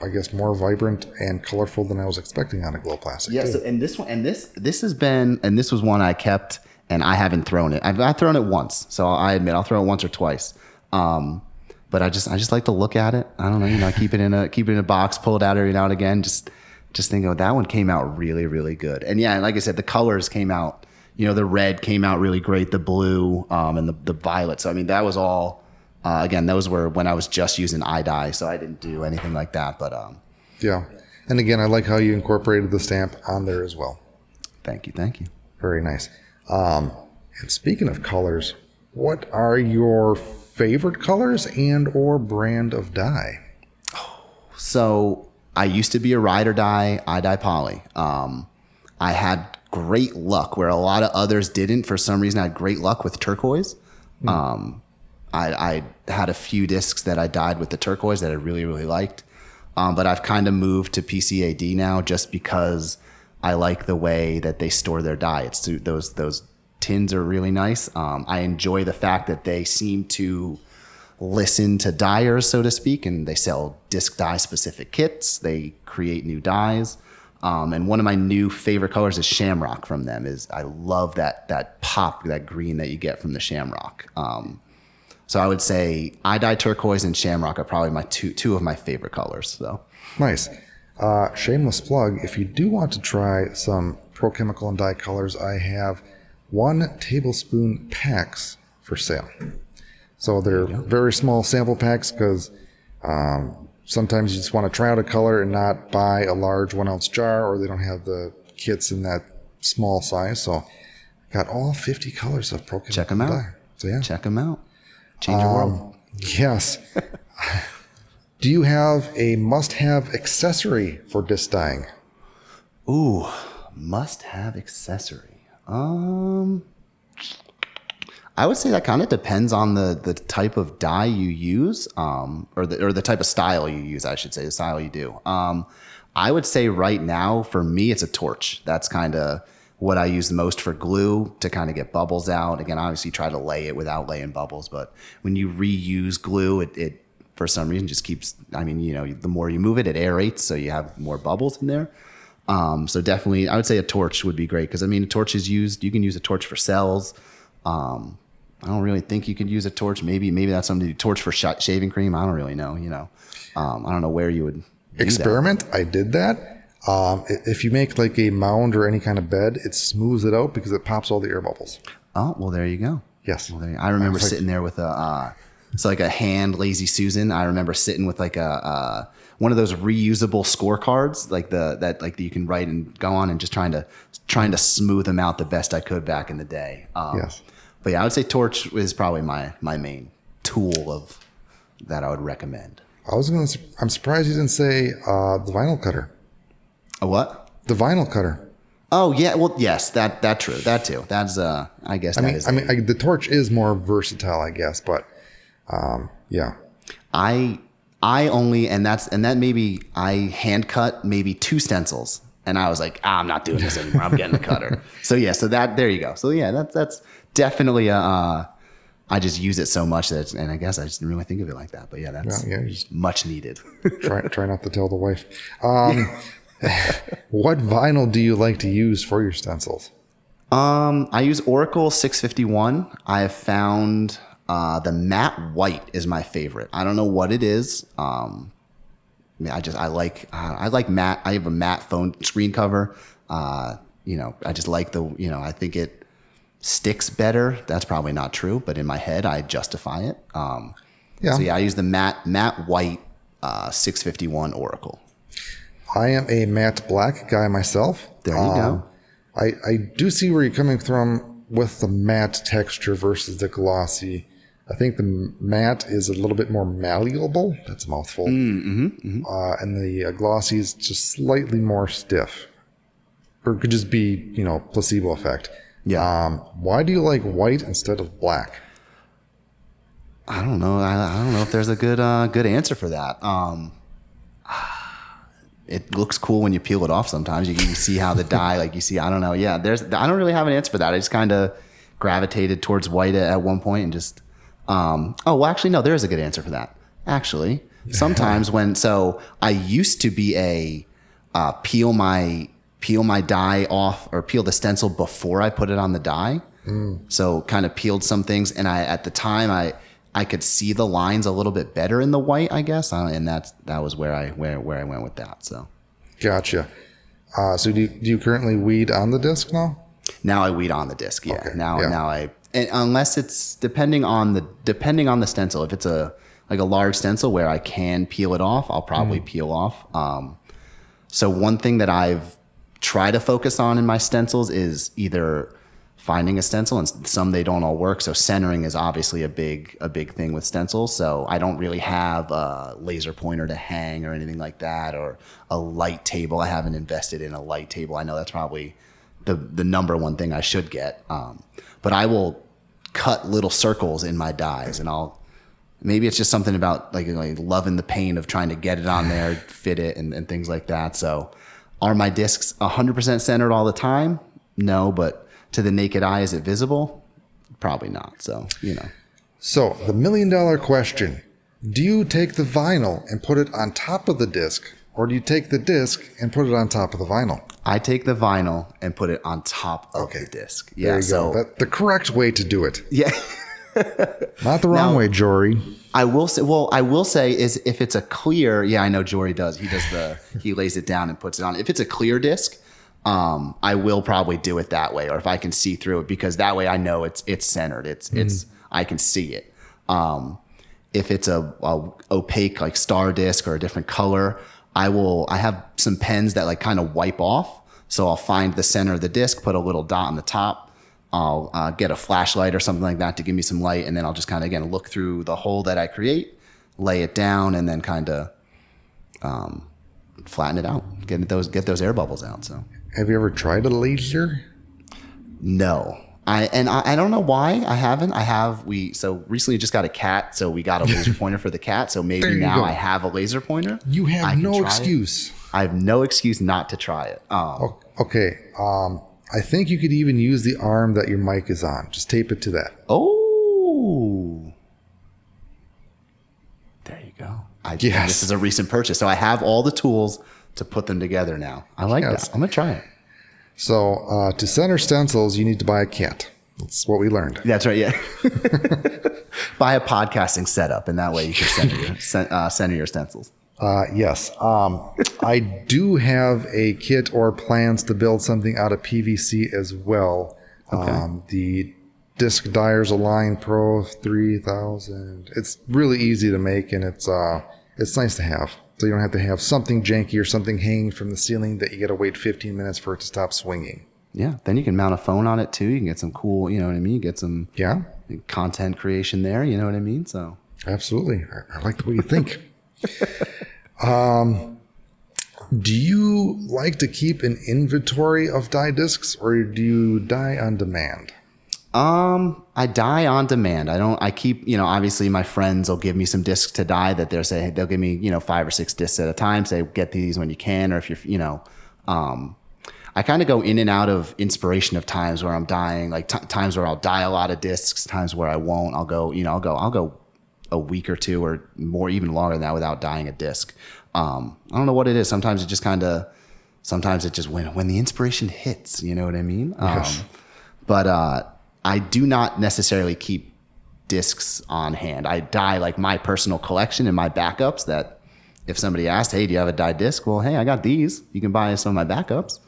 I guess, more vibrant and colorful than I was expecting on a glow plastic. Yeah. So and this one and this this has been and this was one I kept and I haven't thrown it. I've, I've thrown it once, so I admit I'll throw it once or twice. Um, but I just I just like to look at it. I don't know, you know, keep it in a keep it in a box, pull it out every now and again. Just just think, oh, that one came out really really good. And yeah, like I said, the colors came out. You know, the red came out really great, the blue, um, and the the violet. So I mean, that was all. Uh, again, those were when I was just using iDye, so I didn't do anything like that. But um, yeah. And again, I like how you incorporated the stamp on there as well. thank you, thank you. Very nice. Um, and speaking of colors, what are your favorite colors and or brand of dye? So I used to be a ride or die, iDye poly. Um, I had great luck where a lot of others didn't. For some reason, I had great luck with turquoise. Um, I, I had a few discs that I dyed with the turquoise that I really, really liked. Um, but I've kind of moved to PCAD now just because I like the way that they store their dye. It's those those tins are really nice. Um, I enjoy the fact that they seem to listen to dyers, so to speak, and they sell disc dye specific kits. They create new dyes. Um, and one of my new favorite colors is shamrock from them. Is I love that that pop, that green that you get from the shamrock. Um, so I would say iDye turquoise and shamrock are probably my two two of my favorite colors. So Nice. Uh, shameless plug. If you do want to try some Pro Chemical and Dye colors, I have one tablespoon packs for sale. So they're very small sample packs because um, sometimes you just want to try out a color and not buy a large one ounce jar, or they don't have the kits in that small size. So got all 50 colors of Pro Chemical Check 'em and out. Dye. So yeah. check them out. Change your world. Yes. Do you have a must-have accessory for disc dyeing? Ooh, must have accessory. Um, I would say that kind of depends on the the type of dye you use, um, or the or the type of style you use. I should say the style you do. Um, I would say right now for me it's a torch. That's kind of what I use the most for glue to kind of get bubbles out. Again, obviously try to lay it without laying bubbles, but when you reuse glue, it, it for some reason just keeps. I mean, you know, the more you move it, it aerates, so you have more bubbles in there. Um, so definitely, I would say a torch would be great because I mean, a torch is used. You can use a torch for cells. Um, I don't really think you could use a torch. Maybe maybe that's something to do. Torch for sh- shaving cream. I don't really know. You know, um, I don't know where you would. Experiment. I did that. Um, if you make like a mound or any kind of bed, it smooths it out because it pops all the air bubbles. Oh well, there you go. Yes. Well, you- I remember sitting there with a. Uh, it's like a hand lazy Susan. I remember sitting with like a uh, one of those reusable scorecards, like the that like that you can write and go on and just trying to trying to smooth them out the best I could back in the day. Um, Yes. But yeah, I would say torch is probably my my main tool of that I would recommend. I was gonna. I'm surprised you didn't say uh, the vinyl cutter. A what? The vinyl cutter. Oh yeah, well yes, that that true, that too. That's uh, I guess I that mean, is I mean, I, the torch is more versatile, I guess, but um, yeah. I I only and that's and that maybe I hand cut maybe two stencils and I was like ah, I'm not doing this anymore I'm getting a cutter so yeah so that there you go so yeah that's that's definitely a uh, I just use it so much that and I guess I just didn't really think of it like that but yeah that's Yeah, you just much needed try try not to tell the wife. Um, what vinyl do you like to use for your stencils? um I use Oracal 651 I have found uh, the matte white is my favorite I don't know what it is um I, mean, I just I like uh, I like matte. I have a matte phone screen cover. Uh, you know, I just like the you know I think it sticks better. That's probably not true, but in my head I justify it. Um, Yeah. So yeah, I use the matte matte white uh, 651 Oracal. I am a matte black guy myself. There you go. I, I do see where you're coming from with the matte texture versus the glossy. I think the matte is a little bit more malleable. That's a mouthful. Mm-hmm, Uh, and the uh, glossy is just slightly more stiff. Or it could just be, you know, placebo effect. Yeah. Um, why do you like white instead of black? I don't know. I, I don't know if there's a good uh, good answer for that. Um, it looks cool when you peel it off. Sometimes you can see how the dye, like you see. I don't know. Yeah, there's. I don't really have an answer for that. I just kind of gravitated towards white at, at one point and just. Um, oh well, actually, no. There is a good answer for that. Actually, sometimes when so I used to be a uh, peel my peel my dye off or peel the stencil before I put it on the dye. So kind of peeled some things, and I at the time I I could see the lines a little bit better in the white, I guess, uh, and that's that was where I where where I went with that. So Gotcha. Uh, so do you, do you currently weed on the disc now? now I weed on the disc. Yeah. Okay, Now yeah. now I and unless it's depending on the depending on the stencil. If it's a like a large stencil where I can peel it off, I'll probably peel off. Um, so one thing that I've tried to focus on in my stencils is either finding a stencil and some they don't all work. So centering is obviously a big a big thing with stencils. So I don't really have a laser pointer to hang or anything like that or a light table. I haven't invested in a light table. I know that's probably the the number one thing I should get. Um, but I will cut little circles in my dies and I'll maybe it's just something about like, like loving the pain of trying to get it on there, fit it, and, and things like that. So, are my discs 100% centered all the time? No, but to the naked eye, is it visible? Probably not. So, you know, So, the million dollar question Do you take the vinyl and put it on top of the disc, or do you take the disc and put it on top of the vinyl? I take the vinyl and put it on top of the disc. Yeah. There you so, go. That, the correct way to do it. yeah. Not the wrong Now- way, Jory. I will say, well, I will say is if it's a clear, yeah, I know Jory does. He does the, he lays it down and puts it on. If it's a clear disc, um, I will probably do it that way, or if I can see through it, because that way I know it's it's centered. It's it's I can see it. Um, if it's a, a opaque like star disc or a different color, I will. I have some pens that like kind of wipe off, so I'll find the center of the disc, put a little dot on the top, I'll uh, get a flashlight or something like that to give me some light, and then I'll just kind of again look through the hole that I create, lay it down, and then kind of um, flatten it out, get those get those air bubbles out. So Have you ever tried a laser? no, I and I, I don't know why I haven't. I have we so recently just got a cat, so we got a laser pointer for the cat. So maybe now go. I have a laser pointer. You have can no try it. excuse. I have no excuse not to try it. Um, Okay. Um, I think you could even use the arm that your mic is on. Just tape it to that. Oh. There you go. I, Yes. This is a recent purchase. So I have all the tools to put them together now. I like Yes. that. I'm going to try it. So uh, to center stencils, you need to buy a kit. That's what we learned. That's right. Yeah. Buy a podcasting setup, and that way you can center your, uh, center your stencils. Uh, yes. Um, I do have a kit or plans to build something out of PVC as well. Um, the Disc Dyers Align Pro 3000. It's really easy to make and it's uh, it's nice to have. So you don't have to have something janky or something hanging from the ceiling that you got to wait 15 minutes for it to stop swinging. Yeah. Then you can mount a phone on it too. You can get some cool, you know what I mean? Get some Yeah. content creation there. You know what I mean? So Absolutely. I, I like the way you think. um, do you like to keep an inventory of die discs or do you dye on demand? Um, I dye on demand. I don't. I keep. You know, obviously, my friends will give me some discs to dye. That they're say they'll give me you know five or six discs at a time. Say get these when you can, or if you're you know, um, I kind of go in and out of inspiration of times where I'm dyeing, like t- times where I'll dye a lot of discs, times where I won't. I'll go. You know, I'll go. I'll go a week or two or more, even longer than that, without dyeing a disc. Um, I don't know what it is. Sometimes it just kind of. Sometimes it just when when the inspiration hits. You know what I mean? Yes. Um, but uh I do not necessarily keep discs on hand. I dye like my personal collection and my backups that if somebody asked, hey, do you have a die disc? Well, hey, I got these. You can buy some of my backups.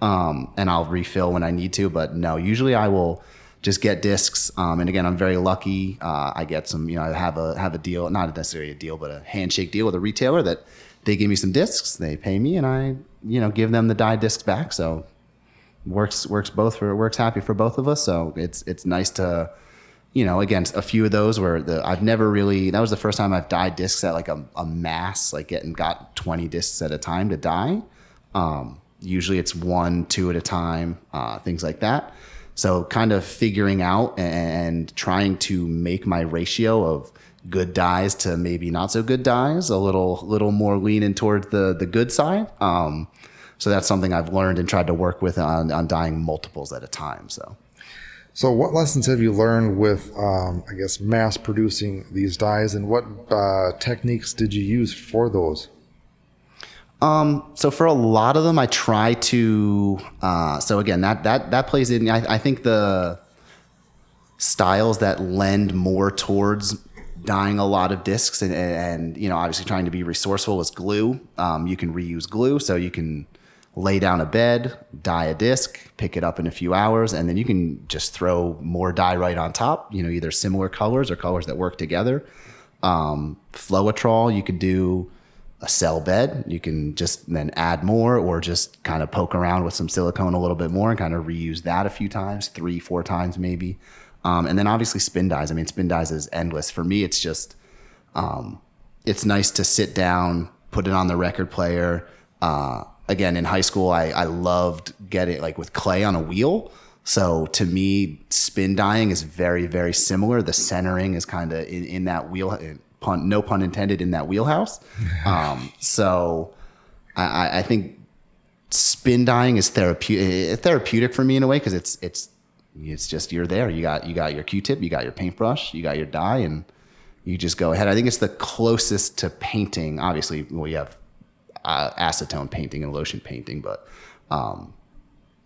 Um, and I'll refill when I need to. But no, usually I will just get discs. Um, and again, I'm very lucky. Uh, I get some, you know, I have a have a deal, not necessarily a deal, but a handshake deal with a retailer that they give me some discs, they pay me, and I, you know, give them the die discs back. So works works both for works happy for both of us. So it's it's nice to, you know, again a few of those where the I've never really that was the first time I've dyed discs at like a, a mass like getting got twenty discs at a time to dye. Um, usually it's one two at a time, uh, things like that. So kind of figuring out and trying to make my ratio of good dyes to maybe not so good dyes a little little more leaning towards the the good side. Um, so that's something I've learned and tried to work with on, on dyeing multiples at a time. So, So, what lessons have you learned with, um, I guess, mass producing these dyes, and what uh, techniques did you use for those? um, so for a lot of them, I try to. Uh, so again, that that that plays in. I, I think the styles that lend more towards dyeing a lot of discs and, and you know obviously trying to be resourceful is glue. Um, you can reuse glue, so you can lay down a bed, dye a disc, pick it up in a few hours, and then you can just throw more dye right on top. You know, either similar colors or colors that work together. Um, Floetrol, you could do a cell bed. You can just then add more or just kind of poke around with some silicone a little bit more and kind of reuse that a few times, three, four times maybe. Um, and then obviously spin dyes. I mean, spin dyes is endless. For me, it's just, um, it's nice to sit down, put it on the record player. Uh, again, in high school, I, I loved getting like with clay on a wheel. So to me, spin dyeing is very, very similar. The centering is kind of in, in that wheel, pun, no pun intended, in that wheelhouse. Um, so I, I- think spin dyeing is therapeutic, therapeutic for me in a way because it's it's it's just you're there. You got you got your Q-tip, you got your paintbrush, you got your dye, and you just go ahead. I think it's the closest to painting. Obviously, well, you have uh, acetone painting and lotion painting, but um,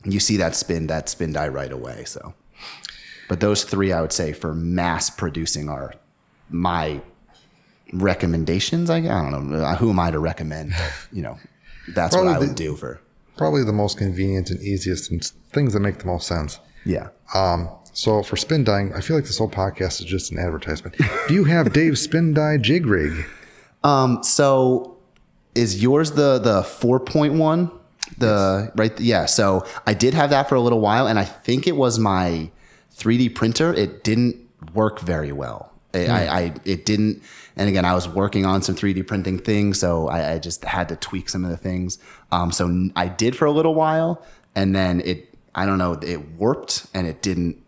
you see that spin that spin dye right away. So, but those three, I would say, for mass producing are my recommendations. I, I don't know who am I to recommend. but, You know, that's what Probably I would the- do for Probably the most convenient and easiest, and things that make the most sense. yeah. Um, so, for spin dyeing, I feel like this whole podcast is just an advertisement. Do you have Dave's spin dye jig rig? Um, so is yours the the four point one? The right? Yeah. So I did have that for a little while, and I think it was my 3D printer. It didn't work very well. I, I, I it didn't. And again, I was working on some 3D printing things, so I, I just had to tweak some of the things. Um, so i did for a little while, and then it. I don't know. It warped, and it didn't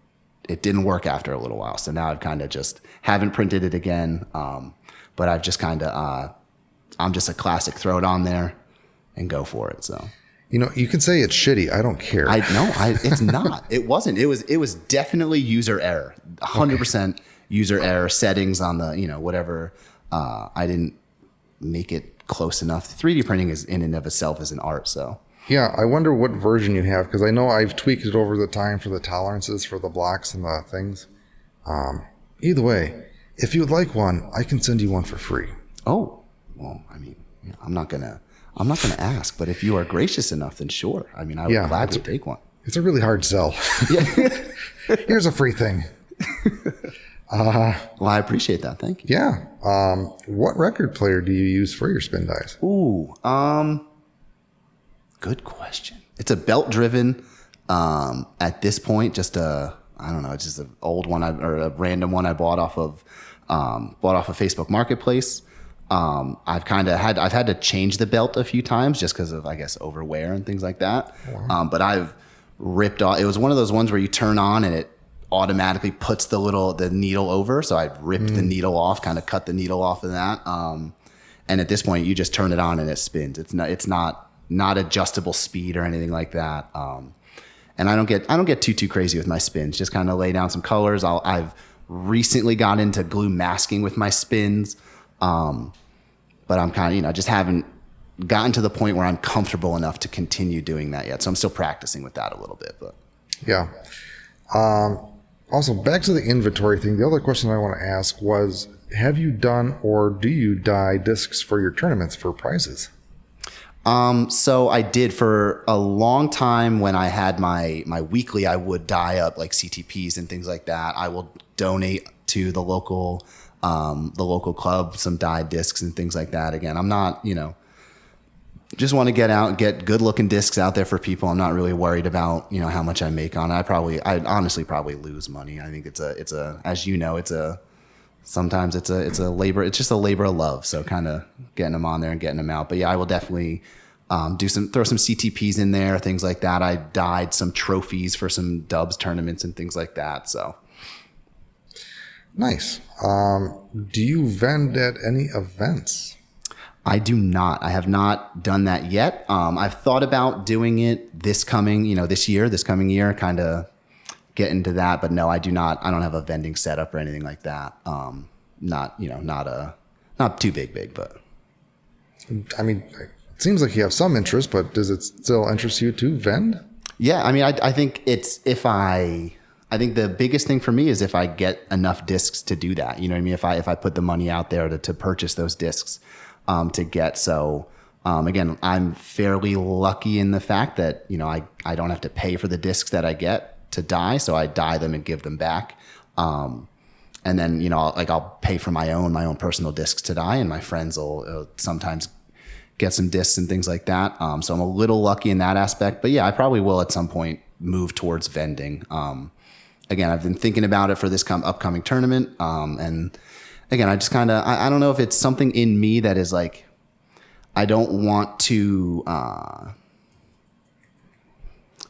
it didn't work after a little while. So now I've kind of just haven't printed it again. Um, but I've just kind of, uh, I'm just a classic, throw it on there and go for it. So You know, you can say it's shitty. I don't care. I no, I, it's not, it wasn't, it was, it was definitely user error, hundred percent user error settings on the, you know, whatever. Uh, I didn't make it close enough. 3D printing is in and of itself is an art. So yeah, I wonder what version you have because I know I've tweaked it over the time for the tolerances for the blocks and the things. Um, either way, if you would like one, I can send you one for free. Oh, well, I mean, you know, I'm not gonna, I'm not gonna ask, but if you are gracious enough, then sure. I mean, I would Yeah, gladly that's- take one. It's a really hard sell. Here's a free thing. Well, I appreciate that. Thank you. Yeah. Um, what record player do you use for your spin dyes? Ooh, um, good question. It's a belt driven. Um, at this point, just a, I don't know, just an old one I, or a random one I bought off of um, bought off a Facebook Marketplace. Um, I've kind of had I've had to change the belt a few times just because of I guess overwear and things like that. Um, but I've ripped off. It was one of those ones where you turn on and it automatically puts the little the needle over. So I ripped the needle off, kind of cut the needle off of that. Um, and at this point, you just turn it on and it spins. It's not it's not not adjustable speed or anything like that. Um, and I don't get I don't get too too crazy with my spins. Just kind of lay down some colors. I'll, I've recently got into glue masking with my spins, um, but I'm kind of you know just haven't gotten to the point where I'm comfortable enough to continue doing that yet. So I'm still practicing with that a little bit, but. Yeah. Um, also, back to the inventory thing. The other question I want to ask was: Have you done or do you dye discs for your tournaments for prizes? Um, so I did for a long time when I had my my weekly. I would dye up like CTPs and things like that. I will donate to the local um, the local club some dyed discs and things like that. Again, I'm not you know just want to get out get good looking discs out there for people. I'm not really worried about you know how much I make on it. I probably I honestly probably lose money. I think it's a it's a as you know it's a sometimes it's a it's a labor it's just a labor of love so kind of getting them on there and getting them out but yeah i will definitely um, do some throw some ctps in there things like that i dyed some trophies for some dubs tournaments and things like that so Nice. Um, do you vend at any events? I do not. I have not done that yet. Um, I've thought about doing it this coming, you know, this year, this coming year, kind of get into that. But no, I do not. I don't have a vending setup or anything like that. Um, not, you know, not a, not too big, big, but I mean, it seems like you have some interest, but does it still interest you to vend? Yeah, I mean, I, I think it's if I, I think the biggest thing for me is if I get enough discs to do that. You know what I mean? If I if I put the money out there to, to purchase those discs um, to get so. Um, again, I'm fairly lucky in the fact that you know I I don't have to pay for the discs that I get to dye, so I dye them and give them back. Um, and then you know like I'll pay for my own my own personal discs to dye, and my friends will, will sometimes get some discs and things like that. Um, so I'm a little lucky in that aspect. But yeah, I probably will at some point move towards vending. Um, again, I've been thinking about it for this com- upcoming tournament. Um, and again, I just kind of, I, I don't know if it's something in me that is like, I don't want to, uh,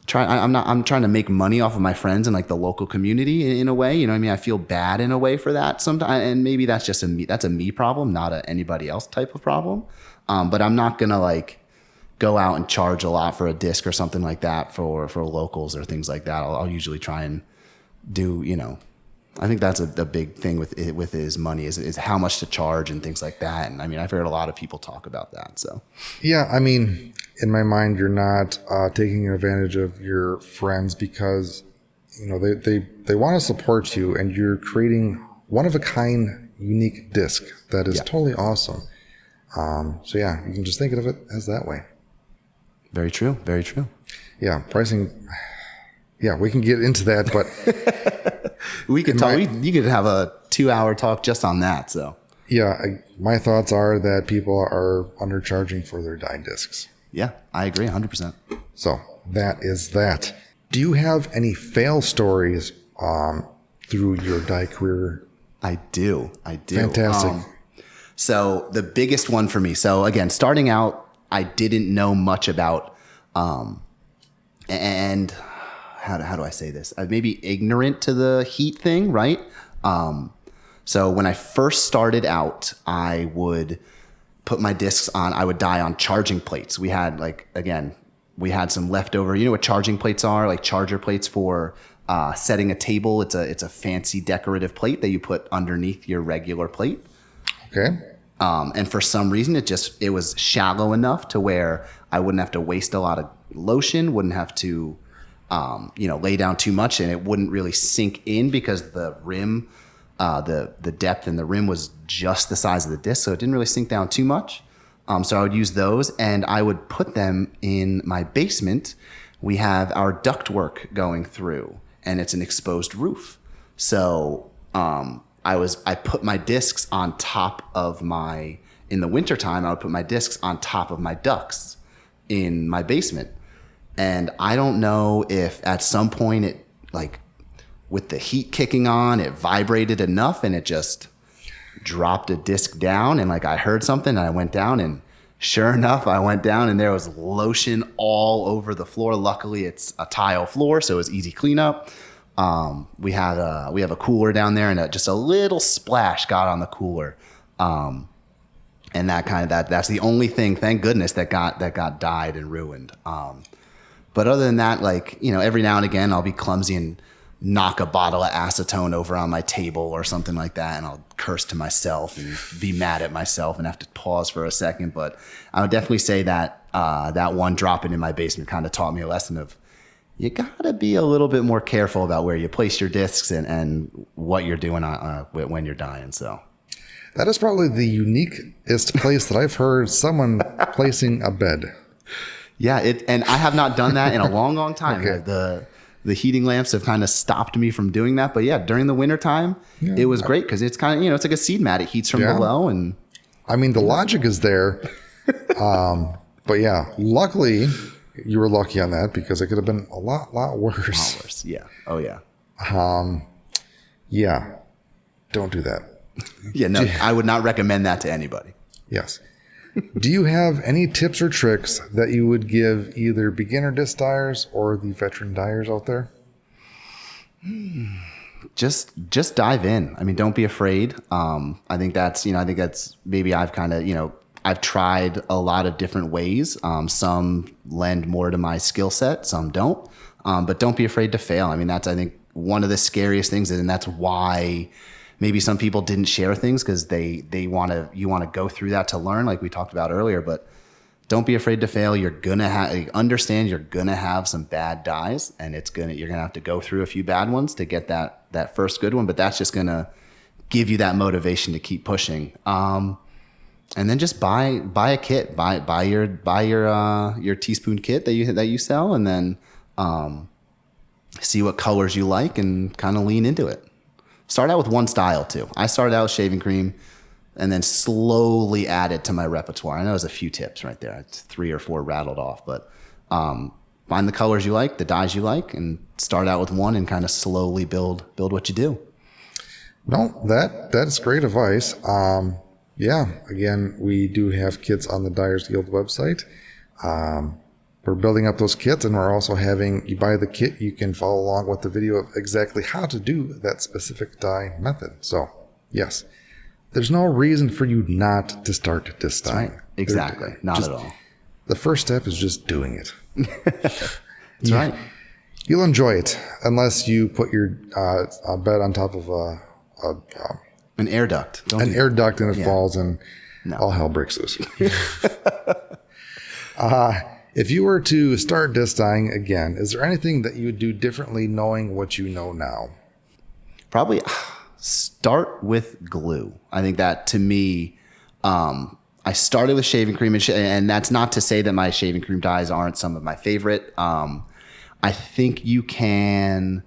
try, I, I'm not, I'm trying to make money off of my friends and like the local community in, in a way, you know what I mean? I feel bad in a way for that sometimes. And maybe that's just a me, that's a me problem, not a anybody else type of problem. Um, but I'm not going to like, go out and charge a lot for a disc or something like that for for locals or things like that. I'll, I'll usually try and do you know. I think that's a, a big thing with it, with his money is is how much to charge and things like that. And I mean, I've heard a lot of people talk about that. So Yeah, I mean, in my mind, you're not uh, taking advantage of your friends because you know they they they want to support you, and you're creating one of a kind, unique disc that is Yeah. totally awesome. Um, so yeah, you can just think of it as that way. very true, very true. Yeah, pricing. Yeah, we can get into that, but We could talk. my- we, you could have a two hour talk just on that. So yeah, I, my thoughts are that people are undercharging for their dye discs. yeah, I agree, hundred percent. So that is that. Do you have any fail stories um, through your dye career? I do. I do. Fantastic. Um, so the biggest one for me. So again, starting out, I didn't know much about, um, and how do, how do I say this? I maybe ignorant to the heat thing, right? Um, so when I first started out, I would put my discs on. I would dye on charging plates. We had like again, we had some leftover. You know what charging plates are? Like charger plates for uh, setting a table. It's a it's a fancy decorative plate that you put underneath your regular plate. Okay. Um, and for some reason, it just it was shallow enough to where I wouldn't have to waste a lot of lotion, wouldn't have to, um, you know, lay down too much, and it wouldn't really sink in because the rim, uh, the the depth in the rim was just the size of the disc, so it didn't really sink down too much. Um, so I would use those, and I would put them in my basement. We have our ductwork going through, and it's an exposed roof. So um, I was I put my discs on top of my in the wintertime I would put my discs on top of my ducts in my basement. And I don't know if at some point it like with the heat kicking on, it vibrated enough and it just dropped a disc down and like I heard something and I went down and sure enough I went down and there was lotion all over the floor. Luckily it's a tile floor so it was easy cleanup. Um, we had a we have a cooler down there and a, just a little splash got on the cooler. Um, and that kind of that that's the only thing thank goodness that got that got dyed and ruined. Um, but other than that, like, you know, every now and again I'll be clumsy and knock a bottle of acetone over on my table or something like that. And I'll curse to myself and be mad at myself and have to pause for a second. But I would definitely say that uh, that one dropping in my basement kind of taught me a lesson of you gotta be a little bit more careful about where you place your discs and, and what you're doing uh, when you're dyeing. So that is probably the uniquest place that I've heard someone placing a bed. Yeah, it and I have not done that in a long, long time. Okay. The the heating lamps have kind of stopped me from doing that. But yeah, during the wintertime, yeah. it was great because it's kind of you know it's like a seed mat. It heats from yeah. below, and I mean the logic is there. um, but yeah, luckily you were lucky on that because it could have been a lot, lot worse. Lot worse. Yeah. Oh yeah. Um, yeah. Don't do that. yeah. No, I would not recommend that to anybody. Yes. Do you have any tips or tricks that you would give either beginner disc dyers or the veteran dyers out there? Just just dive in. I mean, don't be afraid. Um, I think that's you know I think that's maybe I've kind of you know I've tried a lot of different ways. Um, some lend more to my skill set, some don't. Um, but don't be afraid to fail. I mean, that's I think one of the scariest things, and that's why maybe some people didn't share things because they they want to you want to go through that to learn like we talked about earlier but don't be afraid to fail. You're gonna have understand you're gonna have some bad dyes and it's gonna you're gonna have to go through a few bad ones to get that that first good one but that's just gonna give you that motivation to keep pushing. Um, and then just buy buy a kit. Buy buy your buy your uh, your teaspoon kit that you that you sell and then um, see what colors you like and kind of lean into it Start out with one style too. I started out with shaving cream and then slowly added to my repertoire. I know there's a few tips right there. It's three or four rattled off, but um, find the colors you like, the dyes you like, and start out with one and kind of slowly build build what you do. No, that that's great advice. Um, yeah, again, we do have kits on the Dyers Guild website. Um, we're building up those kits and we're also having you buy the kit you can follow along with the video of exactly how to do that specific dye method. So yes there's no reason for you not to start this dyeing. right. exactly. Not just, at all. the first step is just doing it. That's you, right. you'll enjoy it unless you put your uh, bed on top of a, a, a an air duct. Don't an air duct and it yeah. falls and no. all hell breaks loose. Uh, if you were to start disc dyeing again, is there anything that you would do differently knowing what you know now? Probably start with glue. I think that to me, um, I started with shaving cream, and, sh- and, that's not to say that my shaving cream dyes aren't some of my favorite. Um, I think you can.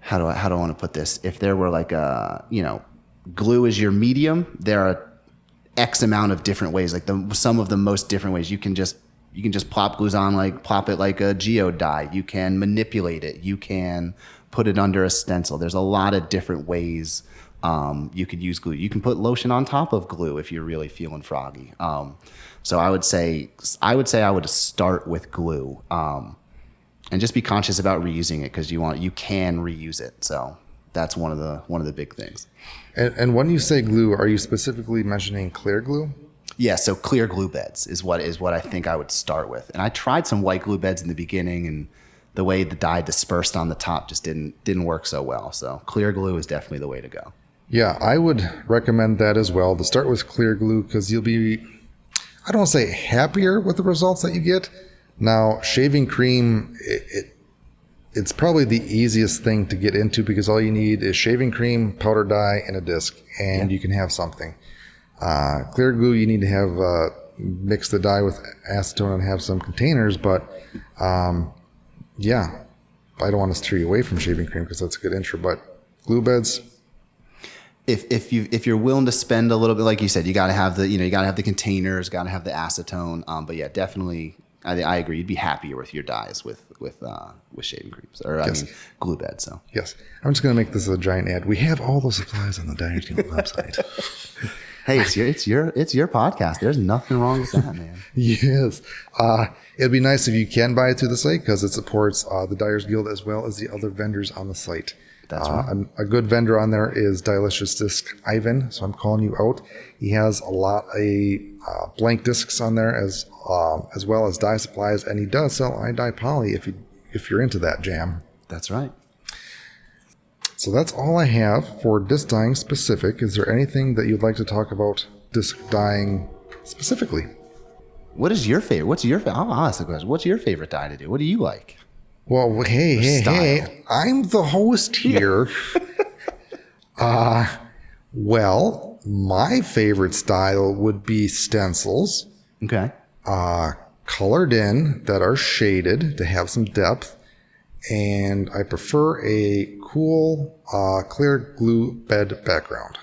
How do I how do I want to put this? If there were like a you know, glue is your medium, there are X amount of different ways. Like the some of the most different ways you can just you can just plop glues on like plop it like a geode dye. You can manipulate it. You can put it under a stencil. There's a lot of different ways um, you could use glue. You can put lotion on top of glue if you're really feeling froggy. Um, so I would say I would say I would start with glue um, and just be conscious about reusing it because you want you can reuse it. So that's one of the one of the big things. And, and when you say glue, are you specifically mentioning clear glue? Yeah, so clear glue beds is what is what I think I would start with. And I tried some white glue beds in the beginning and the way the dye dispersed on the top just didn't didn't work so well. So clear glue is definitely the way to go. Yeah, I would recommend that as well. To start with clear glue because you'll be I don't want to say happier with the results that you get. Now, shaving cream it, it it's probably the easiest thing to get into because all you need is shaving cream, powder dye, and a disc, and yeah. you can have something. Uh, clear glue, you need to have uh, mix the dye with acetone and have some containers. But um, yeah, I don't want to steer you away from shaving cream because that's a good intro. But glue beds. If, if you if you're willing to spend a little bit, like you said, you got to have the you know you got to have the containers, got to have the acetone. Um, but yeah, definitely I, I agree. You'd be happier with your dyes with with uh, with shaving creams or I mean glue bed. So Yes. I'm just going to make this a giant ad. We have all those supplies on the Dyers Guild website. hey, it's your it's your it's your podcast. There's nothing wrong with that, man. yes. Uh, it'd be nice if you can buy it through the site because it supports uh, the Dyers Guild as well as the other vendors on the site. That's Uh, right. an- a good vendor on there is Delicious Disc Ivan, so I'm calling you out. He has a lot of uh, blank discs on there as um, as well as dye supplies, and he does sell iDye poly if you if you're into that jam. That's right. So that's all I have for disc dyeing specific. Is there anything that you'd like to talk about disc dyeing specifically? What is your favorite? What's your? I'll ask the question. What's your favorite dye to do? What do you like? Well, hey, hey, style. hey, I'm the host here. uh, well, my favorite style would be stencils, Okay. uh, colored in that are shaded to have some depth. And I prefer a cool, uh, clear glue bed background.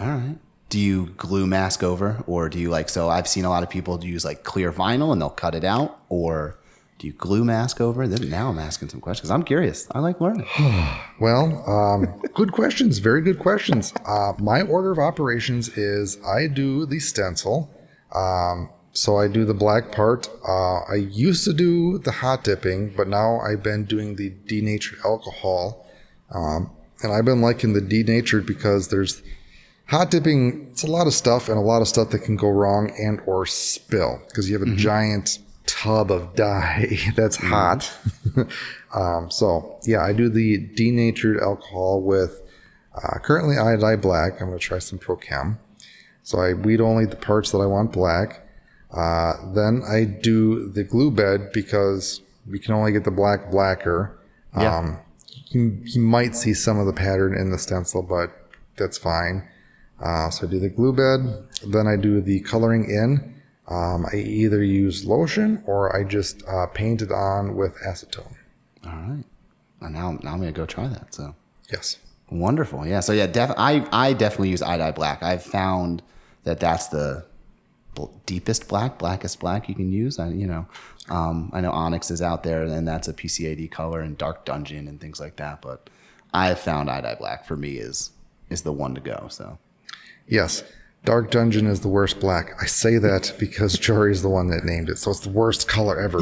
All right. Do you glue mask over, or do you like? So I've seen a lot of people use like clear vinyl and they'll cut it out, or do you glue mask over? Then now I'm asking some questions. I'm curious. I like learning. Well, um, good questions. Very good questions. Uh, my order of operations is I do the stencil. Um, so I do the black part. Uh, I used to do the hot dipping, but now I've been doing the denatured alcohol. Um, and I've been liking the denatured because there's hot dipping. It's a lot of stuff and a lot of stuff that can go wrong and or spill because you have a giant tub of dye that's hot. um, so yeah, I do the denatured alcohol with uh, currently iDye black. I'm going to try some Prochem. So I weed only the parts that I want black. Uh, then I do the glue bed because we can only get the black blacker. Yeah. Um, you, you might see some of the pattern in the stencil, but that's fine. Uh, so I do the glue bed. Then I do the coloring in. Um, I either use lotion or I just uh, paint it on with acetone. All right. And now, now I'm gonna go try that. So Yes. wonderful. Yeah. So yeah, def- I I definitely use iDye black. I've found that that's the deepest black, blackest black you can use. I you know, um, I know Onyx is out there, and that's a PCAD color, and Dark Dungeon and things like that. But I have found iDye black for me is is the one to go. So Yes. Dark Dungeon is the worst black. I say that because Jory's the one that named it, so it's the worst color ever.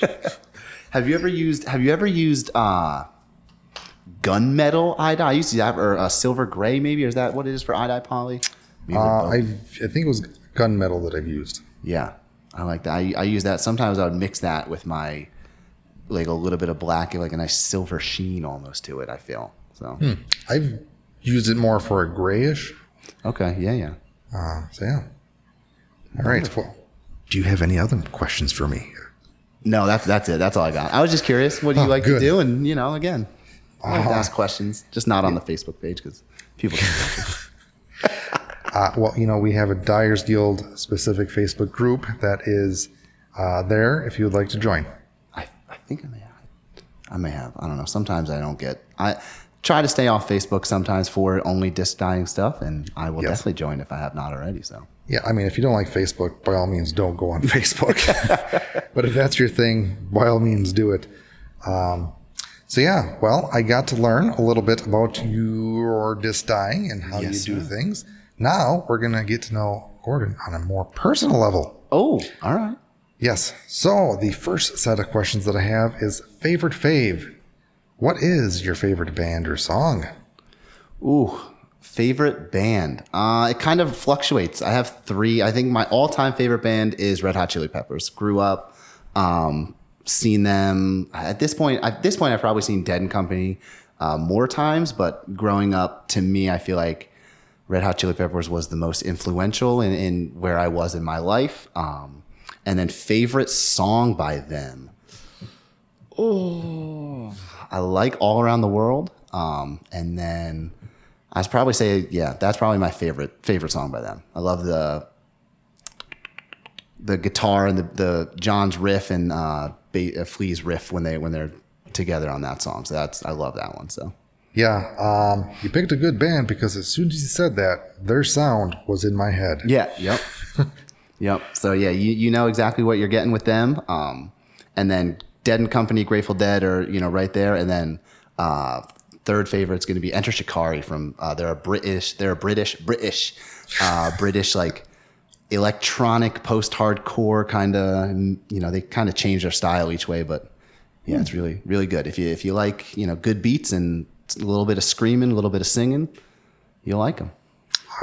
Have you ever used Have you ever used uh, gunmetal iDye? I used to have or uh, silver gray maybe, or is that what it is for iDye poly? Uh. I I think it was gunmetal that I've used. yeah, I like that. I, I use that. Sometimes I would mix that with my like a little bit of black, like a nice silver sheen almost to it. I feel so. I've used it more for a grayish. Okay, yeah, yeah. Uh, so yeah. All right. Well, do you have any other questions for me? No, that's that's it. That's all I got. I was just curious. What do you Oh, like good. to do? And you know, again, I like to ask questions, just not on the Facebook page because people. Can watch it. Uh, well, you know, we have a Dyers Guild specific Facebook group that is uh, there if you would like to join. I, I think I may have. I may have. I don't know. Sometimes I don't get. I try to stay off Facebook sometimes for only disc dyeing stuff, and I will Yes. definitely join if I have not already. So Yeah, I mean, if you don't like Facebook, by all means, don't go on Facebook. but if that's your thing, by all means, do it. Um, so yeah, well, I got to learn a little bit about your disc dyeing and how Yes, you do sir. things. Now we're gonna get to know Gordon on a more personal level. oh, all right. Yes. So the first set of questions that I have is favorite fave. What is your favorite band or song? Ooh, favorite band. Uh, it kind of fluctuates. I have three. I think my all-time favorite band is Red Hot Chili Peppers. Grew up, um, seen them at this point. At this point, I've probably seen Dead and Company uh, more times. But growing up, to me, I feel like Red Hot Chili Peppers was the most influential in, in where I was in my life. Um, and then favorite song by them. Oh, I like All Around the World. Um, and then I'd probably say, yeah, that's probably my favorite favorite song by them. I love the the guitar and the, the John's riff and uh, uh, Flea's riff when they when they're together on that song. So that's I love that one. So Yeah, um, you picked a good band because as soon as you said that, their sound was in my head. yeah, yep. Yep. So yeah, you, you know exactly what you're getting with them. Um, and then Dead and Company, Grateful Dead are you know right there, and then uh, third favorite's going to be Enter Shikari from uh, they're a British they're a British British uh, British like electronic post hardcore kind of you know they kind of change their style each way, but yeah, it's really really good. If you if you like you know good beats and a little bit of screaming, a little bit of singing, you'll like them.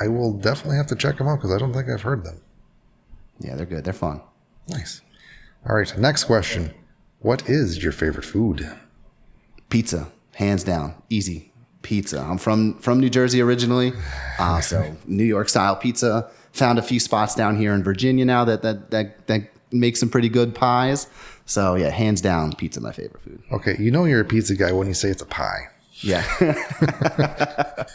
I will definitely have to check them out because I don't think I've heard them. Yeah, they're good. They're fun. Nice. All right, next question. What is your favorite food? Pizza, hands down, easy. Pizza. I'm from from New Jersey originally, uh, so New York style pizza. Found a few spots down here in Virginia now that that that that make some pretty good pies. So yeah, hands down, pizza my favorite food. Okay, you know you're a pizza guy when you say it's a pie. Yeah.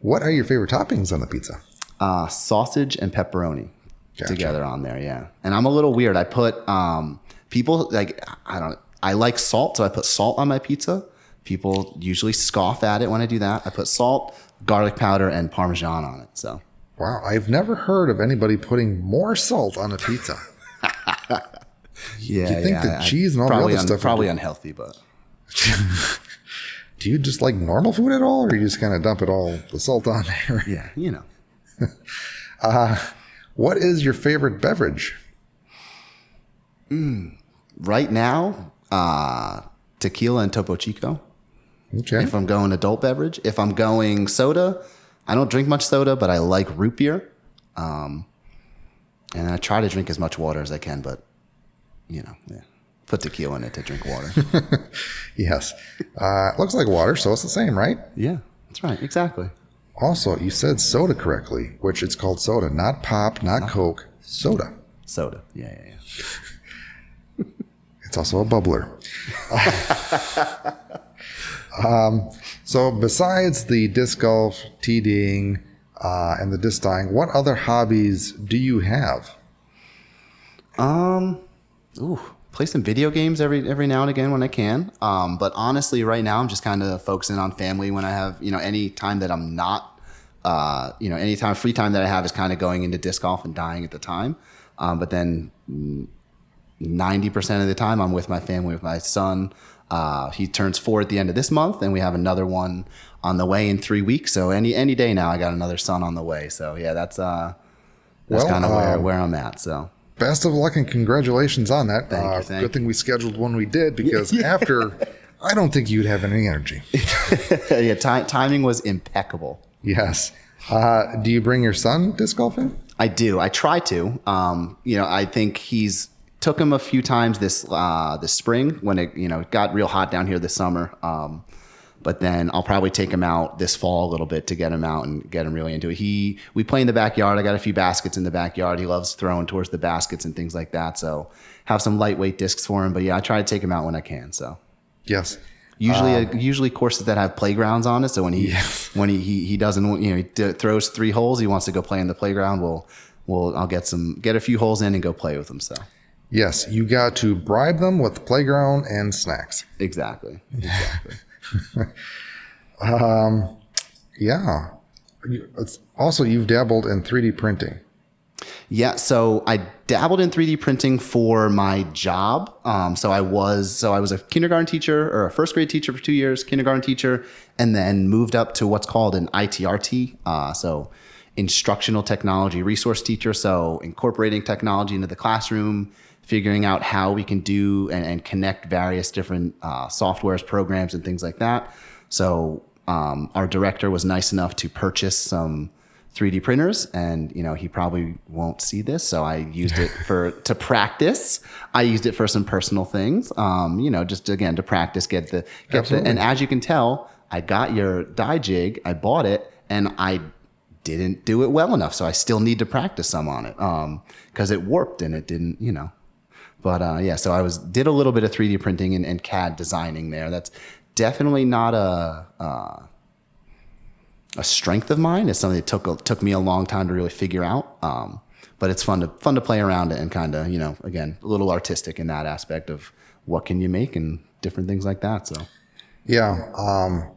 What are your favorite toppings on the pizza? uh, sausage and pepperoni Gotcha. together on there. Yeah, and I'm a little weird. I put um, people like I don't. I like salt, so I put salt on my pizza. People usually scoff at it when I do that. I put salt, garlic powder, and parmesan on it. So Wow, I've never heard of anybody putting more salt on a pizza. yeah, you think yeah, the cheese and all the other stuff probably unhealthy, but Do you just like normal food at all, or you just kind of dump it all the salt on there? yeah, you know. What is your favorite beverage? Right now, uh, tequila and Topo Chico. Okay, If I'm going adult beverage, if I'm going soda, I don't drink much soda, but I like root beer. Um, and I try to drink as much water as I can, but you know, yeah, put tequila in it to drink water. yes. Uh, looks like water, so it's the same, right? yeah, that's right, exactly. Also, you said soda correctly, which it's called soda, not pop, not Coke, soda. Soda. Yeah, yeah, yeah. It's also a bubbler. um, so, besides the disc golf, TDing, uh, and the disc dyeing, what other hobbies do you have? Um, ooh, play some video games every every now and again when I can. Um, but honestly, right now I'm just kind of focusing on family when I have you know any time that I'm not, uh, you know, any time free time that I have is kind of going into disc golf and dyeing at the time. Um, but then ninety percent of the time I'm with my family, with my son. Uh, he turns four at the end of this month, and we have another one on the way in three weeks. So any any day now, I got another son on the way. So yeah, that's uh, that's Well, kind of where um, where I'm at. So. Best of luck and congratulations on that. Thank you, Uh, thank good thing we scheduled one we did because after, I don't think you'd have any energy. yeah, ti- timing was impeccable. Yes. Uh, do you bring your son disc golfing? I do. I try to. Um, you know, I think he's took him a few times this uh, this spring when it you know it got real hot down here this summer. Um, but then I'll probably take him out this fall a little bit to get him out and get him really into it. He we play in the backyard. I got a few baskets in the backyard. He loves throwing towards the baskets and things like that. So have some lightweight discs for him. But yeah, I try to take him out when I can. So. Yes. Usually, Um, uh, usually courses that have playgrounds on it. So when he when he, he he doesn't you know he d- throws three holes, he wants to go play in the playground. We'll we'll I'll get some get a few holes in and go play with him. So Yes. You got to bribe them with playground and snacks. exactly, exactly. Yeah. It's, also, you've dabbled in 3D printing. Yeah, so I dabbled in 3D printing for my job. Um, so I was so I was a kindergarten teacher or a first grade teacher for two years, kindergarten teacher, and then moved up to what's called an ITRT. Uh, so instructional technology resource teacher. So incorporating technology into the classroom, figuring out how we can do and, and connect various different uh, softwares, programs, and things like that. So um, our director was nice enough to purchase some 3D printers, and you know he probably won't see this, so I used it for to practice. I used it for some personal things, um, you know, just again to practice, get the get the. And as you can tell, I got your dye jig, I bought it, and I didn't do it well enough, so I still need to practice some on it because it warped and it didn't, you know. But uh, yeah, so I was did a little bit of 3D printing and, and CAD designing there. That's definitely not a uh, a strength of mine. It's something that took took me a long time to really figure out. Um, but it's fun to fun to play around it and kind of you know again a little artistic in that aspect of what can you make and different things like that. So Yeah. Um,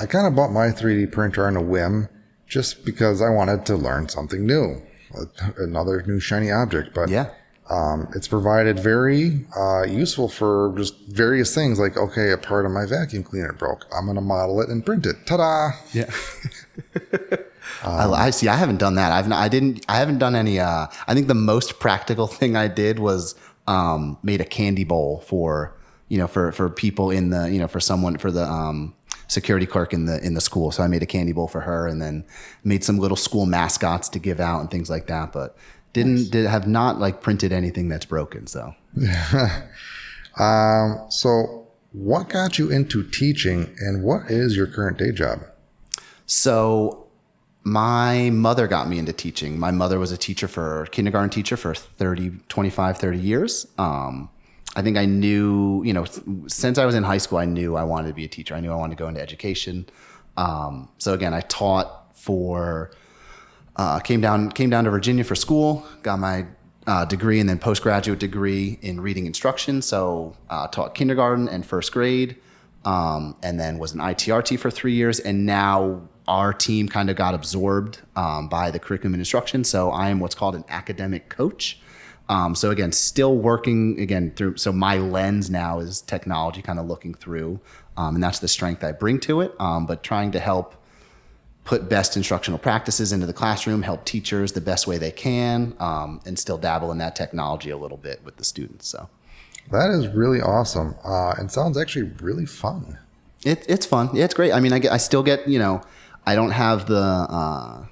I kind of bought my 3D printer on a whim just because I wanted to learn something new. another new shiny object, but Yeah. Um, it's provided very uh, useful for just various things. Like, okay, a part of my vacuum cleaner broke. I'm going to model it and print it. Ta-da! Yeah. I, I see. I haven't done that. I've not, I didn't. I haven't done any. Uh, I think the most practical thing I did was um, made a candy bowl for you know for for people in the you know for someone for the um, security clerk in the in the school. So I made a candy bowl for her, and then made some little school mascots to give out and things like that. But didn't did have not like printed anything that's broken. So Um, so, what got you into teaching, and what is your current day job? So my mother got me into teaching. My mother was a teacher for kindergarten teacher for 30, 25, 30 years. Um, I think I knew, you know, since I was in high school, I knew I wanted to be a teacher. I knew I wanted to go into education. Um, so again, I taught for, uh, came down, came down to Virginia for school, got my uh, degree and then postgraduate degree in reading instruction. So uh, taught kindergarten and first grade, um, and then was an ITRT for three years. And now our team kind of got absorbed um, by the curriculum and instruction. So I am what's called an academic coach. Um, so again, still working again through. So my lens now is technology, kind of looking through, um, and that's the strength I bring to it. Um, but trying to help put best instructional practices into the classroom, help teachers the best way they can, um, and still dabble in that technology a little bit with the students. So That is really awesome, uh, and sounds actually really fun. it, it's fun. Yeah, it's great. I mean, I, get, I still get, you know, I don't have the, uh,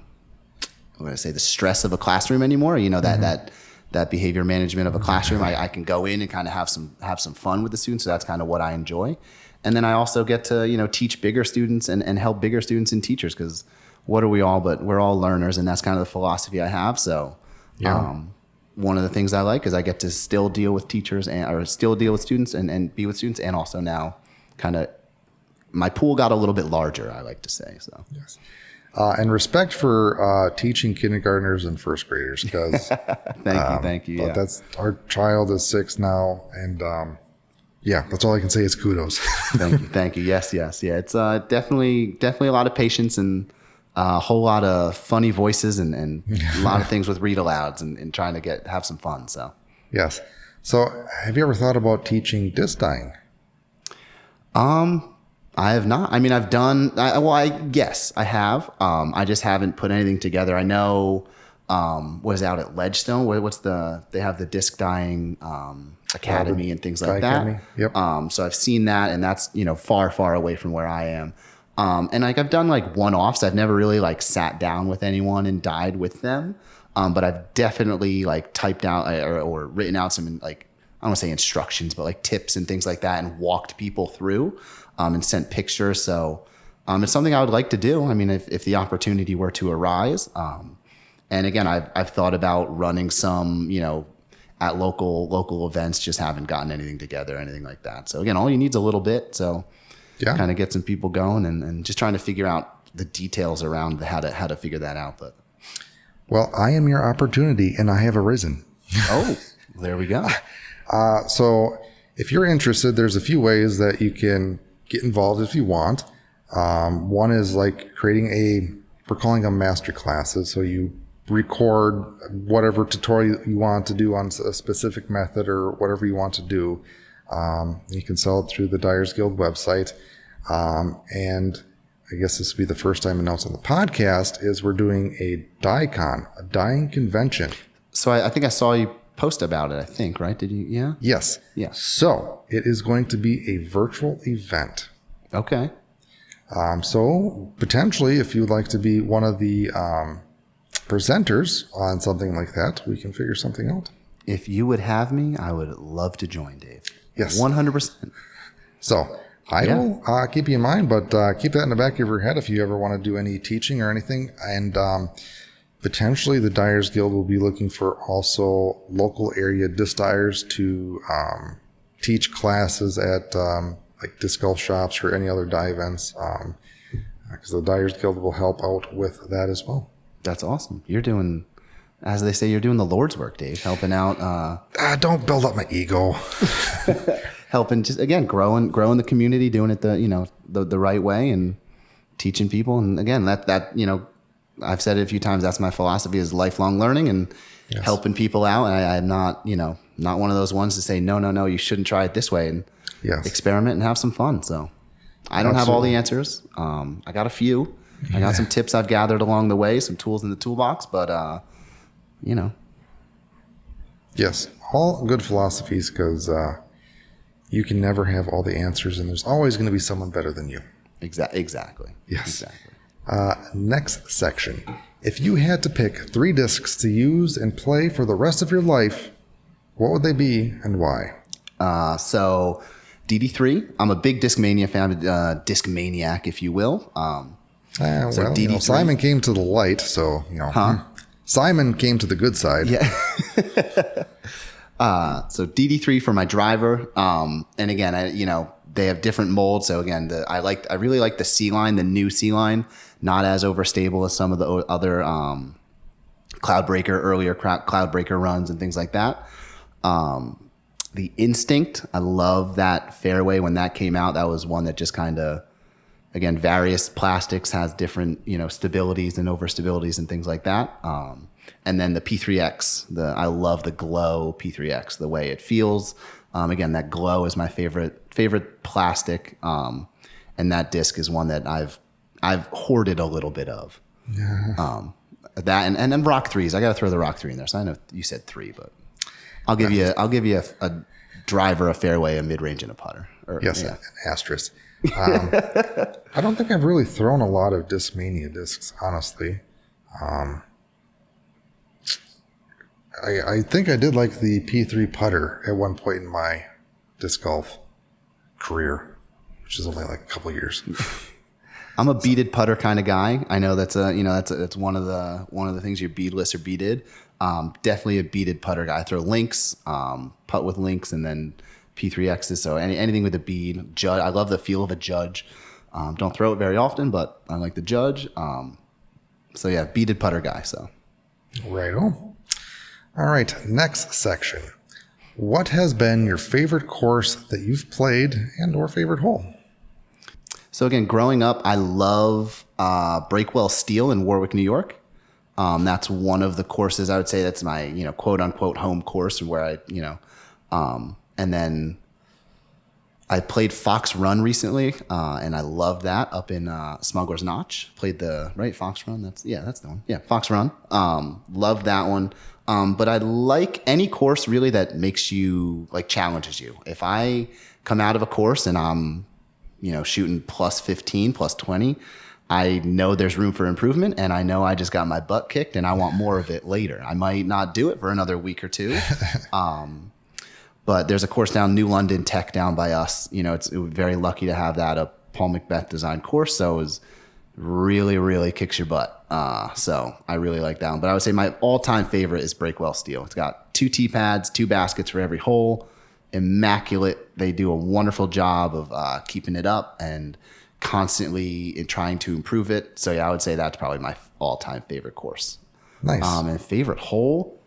what do I say, the stress of a classroom anymore. You know, that, that, that behavior management of a classroom, I, I can go in and kind of have some, have some fun with the students. So that's kind of what I enjoy. And then I also get to, you know, teach bigger students and, and help bigger students and teachers because what are we all but we're all learners and that's kind of the philosophy I have. So, um, one of the things I like is I get to still deal with teachers and or still deal with students and, and be with students and also now kind of my pool got a little bit larger, I like to say. So Yes. Uh, and respect for uh, teaching kindergartners and first graders because thank you, thank you. But Yeah. that's our child is six now, and um, yeah, that's all I can say is kudos. thank you, thank you. Yes, yes, yeah. It's uh, definitely definitely a lot of patience and uh, a whole lot of funny voices and, and a lot of things with read alouds and, and trying to get have some fun. So yes. So, have you ever thought about teaching disc dyeing? Um, I have not. I mean, I've done. I, well, I guess I have. Um, I just haven't put anything together. I know. Um, was out at Ledgestone. What's the? They have the disc dyeing um, academy and things like that. Academy, yep. Um, so I've seen that, and that's you know far, far away from where I am. Um, and like I've done like one offs. I've never really like sat down with anyone and dyed with them. Um, but I've definitely like typed out or, or written out some like I don't want to say instructions, but like tips and things like that, and walked people through um, and sent pictures. So um, it's something I would like to do. I mean, if, if the opportunity were to arise. Um, and again, I've, I've thought about running some, you know, at local local events. Just haven't gotten anything together, anything like that. So again, all you need is a little bit. So Yeah. kind of get some people going, and, and just trying to figure out the details around how to how to figure that out. But Well, I am your opportunity, and I have arisen. oh, there we go. Uh, so, if you're interested, there's a few ways that you can get involved if you want. Um, one is like creating a, we're calling them master classes. So you record whatever tutorial you want to do on a specific method or whatever you want to do. Um, you can sell it through the Dyers Guild website. Um, and I guess this will be the first time announced on the podcast is we're doing a DyeCon, a dyeing convention. So I, I think I saw you post about it. I think right? Did you? Yeah. Yes. Yeah. So it is going to be a virtual event. Okay. Um, so potentially, if you'd like to be one of the um, presenters on something like that, we can figure something out. If you would have me, I would love to join, Dave. Yes. One hundred percent. So I Yeah. will uh, keep you in mind, but uh, keep that in the back of your head if you ever want to do any teaching or anything. And um, potentially, the Dyers Guild will be looking for also local area disc dyers to um, teach classes at um, like disc golf shops or any other dye events. Because the Dyers Guild will help out with that as well. That's awesome. You're doing, as they say, you're doing the Lord's work, Dave. Helping out, uh, Ah, don't build up my ego. helping just again growing, growing the community, doing it the you know the the right way, and teaching people. And again, that that you know, I've said it a few times. That's my philosophy is lifelong learning and helping people out. And I, I'm not, you know, not one of those ones to say, no, no, no, you shouldn't try it this way and Yes. experiment and have some fun. So I don't have all the answers. Um, I got a few. I got some tips I've gathered along the way, some tools in the toolbox, but, uh, you know, Yes, all good philosophies because uh, you can never have all the answers, and there's always going to be someone better than you. exa- exactly. Yes. Exactly. Uh, next section. If you had to pick three discs to use and play for the rest of your life, what would they be and why? Uh, so DD3, I'm a big Discmania fan, uh, Disc maniac, if you will. Um, Ah, So well, you know, Simon came to the light, so you know. hmm. Simon came to the good side. Yeah. uh, so DD3 for my driver. Um, and again, I, you know, they have different molds. So again, the, I like, I really like the C line, the new C line, not as overstable as some of the other, um, Cloudbreaker, earlier Cloud- Cloudbreaker runs and things like that. Um, the Instinct, I love that fairway when that came out. That was one that just kind of, again, various plastics has different, you know, stabilities and overstabilities and things like that. Um, and then the P3X, the I love the glow P3X, the way it feels. Um, again, that glow is my favorite favorite plastic, um, and that disc is one that I've I've hoarded a little bit of. Um, that and, and then Rock threes. I got to throw the Rock three in there. So I know you said three, but I'll give you I'll give you a, a driver, a fairway, a mid range, and a putter. Or, Yes, yeah. an asterisk. Um, I don't think I've really thrown a lot of Discmania discs, honestly. Um, I, I think I did like the P3 putter at one point in my disc golf career, which is only like a couple years. I'm a beaded putter kind of guy. I know that's a you know that's a, that's one of the one of the things you're beadless or beaded. Um, definitely a beaded putter guy. I throw links, um, putt with links, and then P3Xs. So any, anything with a bead. Judge. I love the feel of a judge. Um, don't throw it very often, but I like the judge. Um, so yeah, beaded putter guy. So Righto. All right, next section. What has been your favorite course that you've played and or favorite hole? So again, growing up, I love uh, Breakwell Steel in Warwick, New York. Um, that's one of the courses I would say that's my you know quote unquote home course where I you know, um, and then I played Fox Run recently, uh, and I love that up in uh, Smuggler's Notch. Played the right Fox Run. That's yeah, that's the one. Yeah, Fox Run. Um, love that one. Um, but I like any course really that makes you like challenges you. If I come out of a course and I'm you know, shooting plus 15, plus 20, I know there's room for improvement and I know I just got my butt kicked and I want more of it later. I might not do it for another week or two. um, but there's a course down New London Tech down by us. You know, it's it very lucky to have that a Paul McBeth design course. So it was really, really kicks your butt. Uh, so I really like that one. But I would say my all time favorite is Breakwell Steel. It's got two tee pads, two baskets for every hole immaculate. They do a wonderful job of uh, keeping it up and constantly in trying to improve it. So yeah, I would say that's probably my all-time favorite course. Nice. Um, and favorite hole.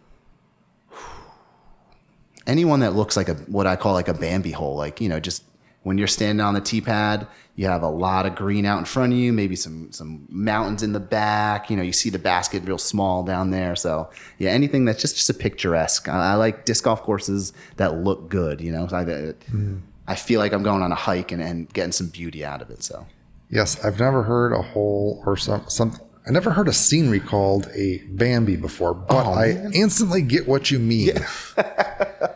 Anyone that looks like a what I call like a Bambi hole, like you know, just when you're standing on the tee pad, you have a lot of green out in front of you, maybe some some mountains in the back. You know, you see the basket real small down there. So yeah, anything that's just just a picturesque. I, I like disc golf courses that look good. You know, I, uh, mm-hmm. I feel like I'm going on a hike and, and getting some beauty out of it. So Yes, I've never heard a hole or some some. I never heard a scenery called a Bambi before, but Oh, I instantly get what you mean. yeah,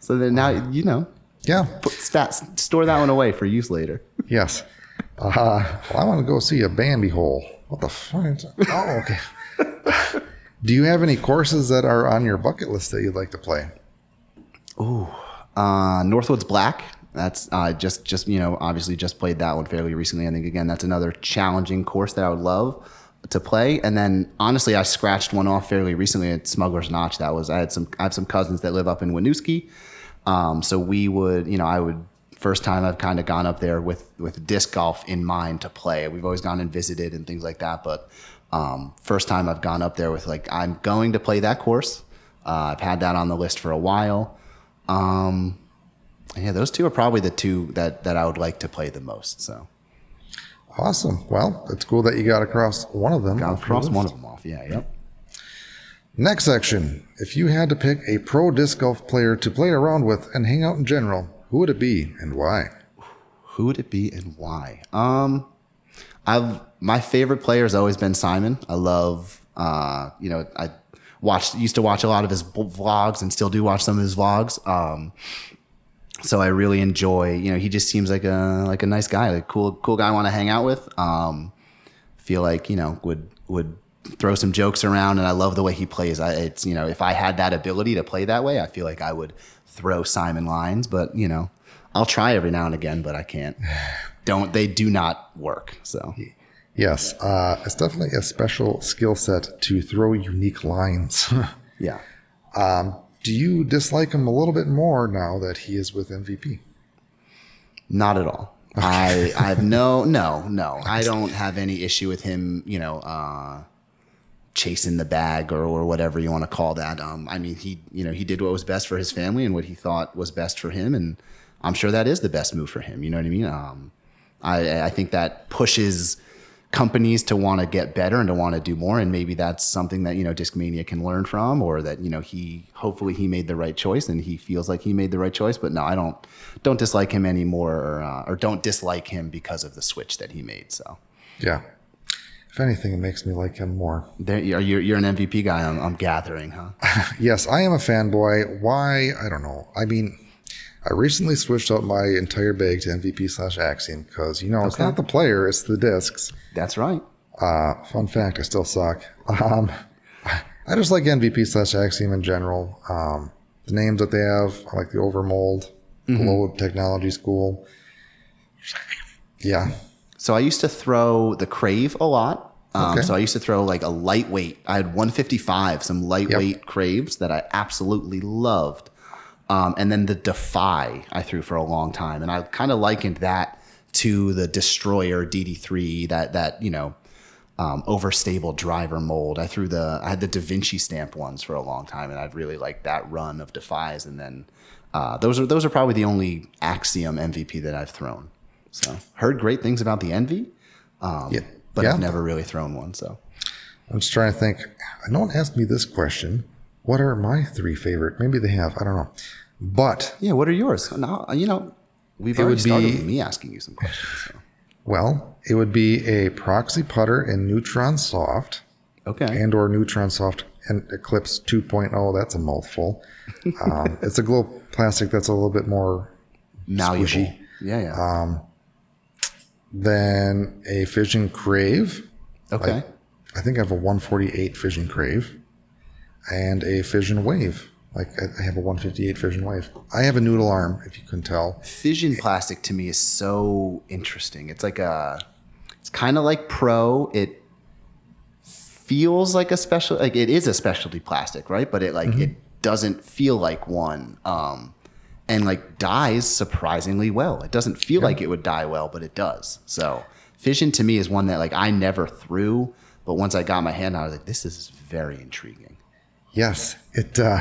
so then now you know, Yeah. put stats, store that one away for use later. Yes. Uh, well, I want to go see a Bambi hole. What the fuck? Oh, okay. Do you have any courses that are on your bucket list that you'd like to play? Uh, Northwoods Black. That's uh, just just you know obviously just played that one fairly recently. I think again that's another challenging course that I would love to play. And then honestly, I scratched one off fairly recently at Smuggler's Notch. That was I had some I have some cousins that live up in Winooski, um, so we would you know I would first time I've kind of gone up there with with disc golf in mind to play. We've always gone and visited and things like that, but um, first time I've gone up there with like I'm going to play that course. Uh, I've had that on the list for a while. Um, yeah, those two are probably the two that that I would like to play the most. So Awesome. Well, it's cool that you got across one of them. Got off your cross list. one of them off. Yeah, yep. Next section. If you had to pick a pro disc golf player to play around with and hang out in general, who would it be and why? Who would it be and why? Um, I've my favorite player has always been Simon. I love, uh, you know, I watched used to watch a lot of his vlogs and still do watch some of his vlogs. Um, so I really enjoy. You know, he just seems like a like a nice guy, like cool cool guy I want to hang out with. Um, feel like you know would would throw some jokes around, and I love the way he plays. I, it's you know if I had that ability to play that way, I feel like I would throw Simon lines. But you know, I'll try every now and again, but I can't. Don't they do not work? So Yes, uh, it's definitely a special skill set to throw unique lines. yeah. Do you dislike him a little bit more now that he is with MVP? Not at all. I I have no no no. I don't have any issue with him. You know, uh, chasing the bag or or whatever you want to call that. Um, I mean, he you know he did what was best for his family and what he thought was best for him, and I'm sure that is the best move for him. You know what I mean? Um, I I think that pushes companies to want to get better and to want to do more and maybe that's something that you know discmania can learn from or that you know he hopefully he made the right choice and he feels like he made the right choice but no i don't don't dislike him anymore or, uh, or don't dislike him because of the switch that he made so Yeah. If anything, it makes me like him more. there you're, you're you're an mvp guy i'm, I'm gathering huh Yes, I am a fanboy. Why? I don't know. I mean, I recently switched out my entire bag to MVP slash Axiom because, you know, it's not the player, it's the discs. That's right Uh, fun fact, I still suck. Um, I just like MVP slash Axiom in general. Um, the names that they have, I like the Overmold, Glow Technology School. Yeah. So I used to throw the Crave a lot. Um, Okay. So I used to throw like a lightweight. I had 155, some lightweight Craves that I absolutely loved. Um, and then the Defy I threw for a long time, and I kind of likened that to the Destroyer DD3. That that you know um, overstable driver mold. I threw the I had the Da Vinci stamp ones for a long time, and I'd really liked that run of Defies. And then uh, those are those are probably the only Axiom MVP that I've thrown. So heard great things about the Envy, um, Yeah. but Yeah. I've never really thrown one. So I'm just trying to think. No one asked me this question. What are my three favorite? Maybe they have. I don't know. But, yeah, what are yours? No, you know, we've It already would started be- with me asking you some questions. So. well, it would be a proxy putter in Neutron Soft Okay. and or Neutron Soft and Eclipse 2.0. That's a mouthful. Um, it's a glow plastic that's a little bit more Malleable. squishy. Yeah, yeah. than a Fission Crave. okay. I think I have a 148 Fission Crave and a Fission Wave. Like I I have a 158 Fission Wave. I have a noodle arm, if you can tell. Fission plastic to me is so interesting. It's like a, it's kind of like pro. It feels like a special, like it is a specialty plastic, right? But it like Mm-hmm. it doesn't feel like one. Um, and like dyes surprisingly well. It doesn't feel like it would dye well, but it does. So fission to me is one that like I never threw, but once I got my hand, on it, I was like, this is very intriguing. Yes, it uh,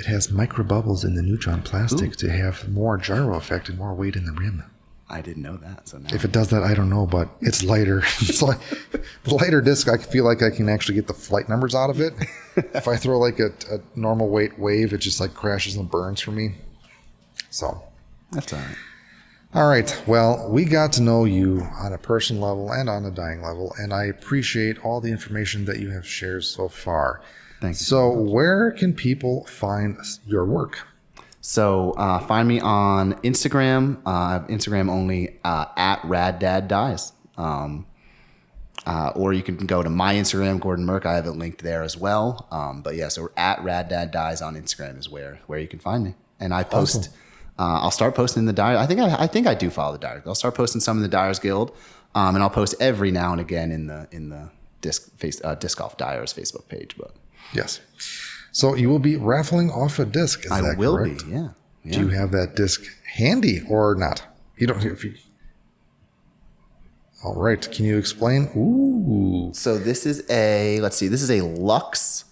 it has micro bubbles in the neutron plastic to have more gyro effect and more weight in the rim. I didn't know that. So now If it does that, I don't know, but it's lighter. it's like the lighter disc. I feel like I can actually get the flight numbers out of it. if I throw like a, a normal weight wave, it just like crashes and burns for me. So, that's all right. all right. Well, we got to know you on a personal level and on a dyeing level, and I appreciate all the information that you have shared so far. Thank you. So, where can people find your work? So uh, find me on Instagram. Uh, Instagram only uh, at Rad Dad Dyes. Um, uh, or you can go to my Instagram, Gordon Merck. I have it linked there as well. Um, but yeah, so at Rad Dad Dyes on Instagram is where where you can find me. And I post. Uh, I'll start posting in the diary. I think I, I think I do follow the diary. I'll start posting some in the Dyers Guild, um, and I'll post every now and again in the in the disc face uh, disc golf Dyers Facebook page. But Yes. So you will be raffling off a disc. Is I will correct? be. Yeah. yeah. Do you have that disc handy or not? You don't. If you. All right. Can you explain? Ooh. So this is a let's see, this is a Lux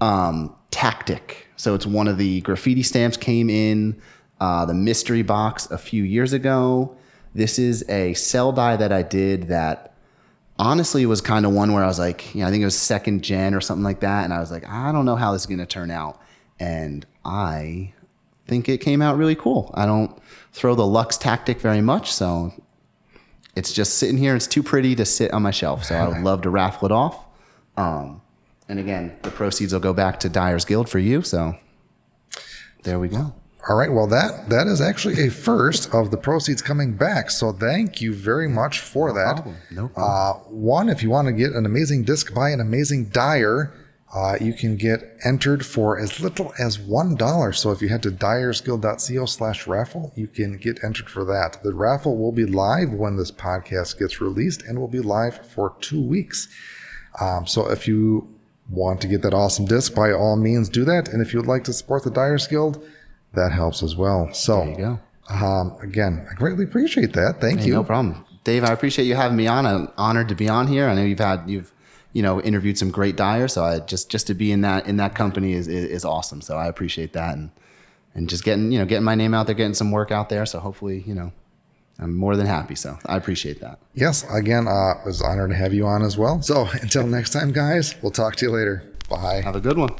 um, Tactic. So it's one of the graffiti stamps came in uh, the mystery box a few years ago. This is a cell dye that I did that honestly it was kind of one where I was like, you know, I think it was second gen or something like that. And I was like, I don't know how this is going to turn out. And I think it came out really cool. I don't throw the Lux tactic very much. So it's just sitting here. It's too pretty to sit on my shelf. So I would love to raffle it off. Um, and again, the proceeds will go back to Dyer's Guild for you. So there we go. All right. Well, that that is actually a first of the proceeds coming back. So thank you very much for that. problem. No Uh, one, if you want to get an amazing disc by an amazing dyer, uh, you can get entered for as little as one dollar. So if you head to dyersguild.co slash raffle, you can get entered for that. The raffle will be live when this podcast gets released and will be live for two weeks. Um, so if you want to get that awesome disc, by all means do that. And if you would like to support the Dyers Guild, that helps as well. So There you go. um, again, I greatly appreciate that. Thank Hey, you. no problem, Dave. I appreciate you having me on. I'm honored to be on here. I know you've had you've you know interviewed some great dyers, so I just just to be in that in that company is, is is awesome. So I appreciate that and and just getting you know getting my name out there, getting some work out there. So hopefully you know I'm more than happy. So I appreciate that. Yes, again, uh, it was an honor to have you on as well. So until next time, guys, we'll talk to you later. Bye. Have a good one.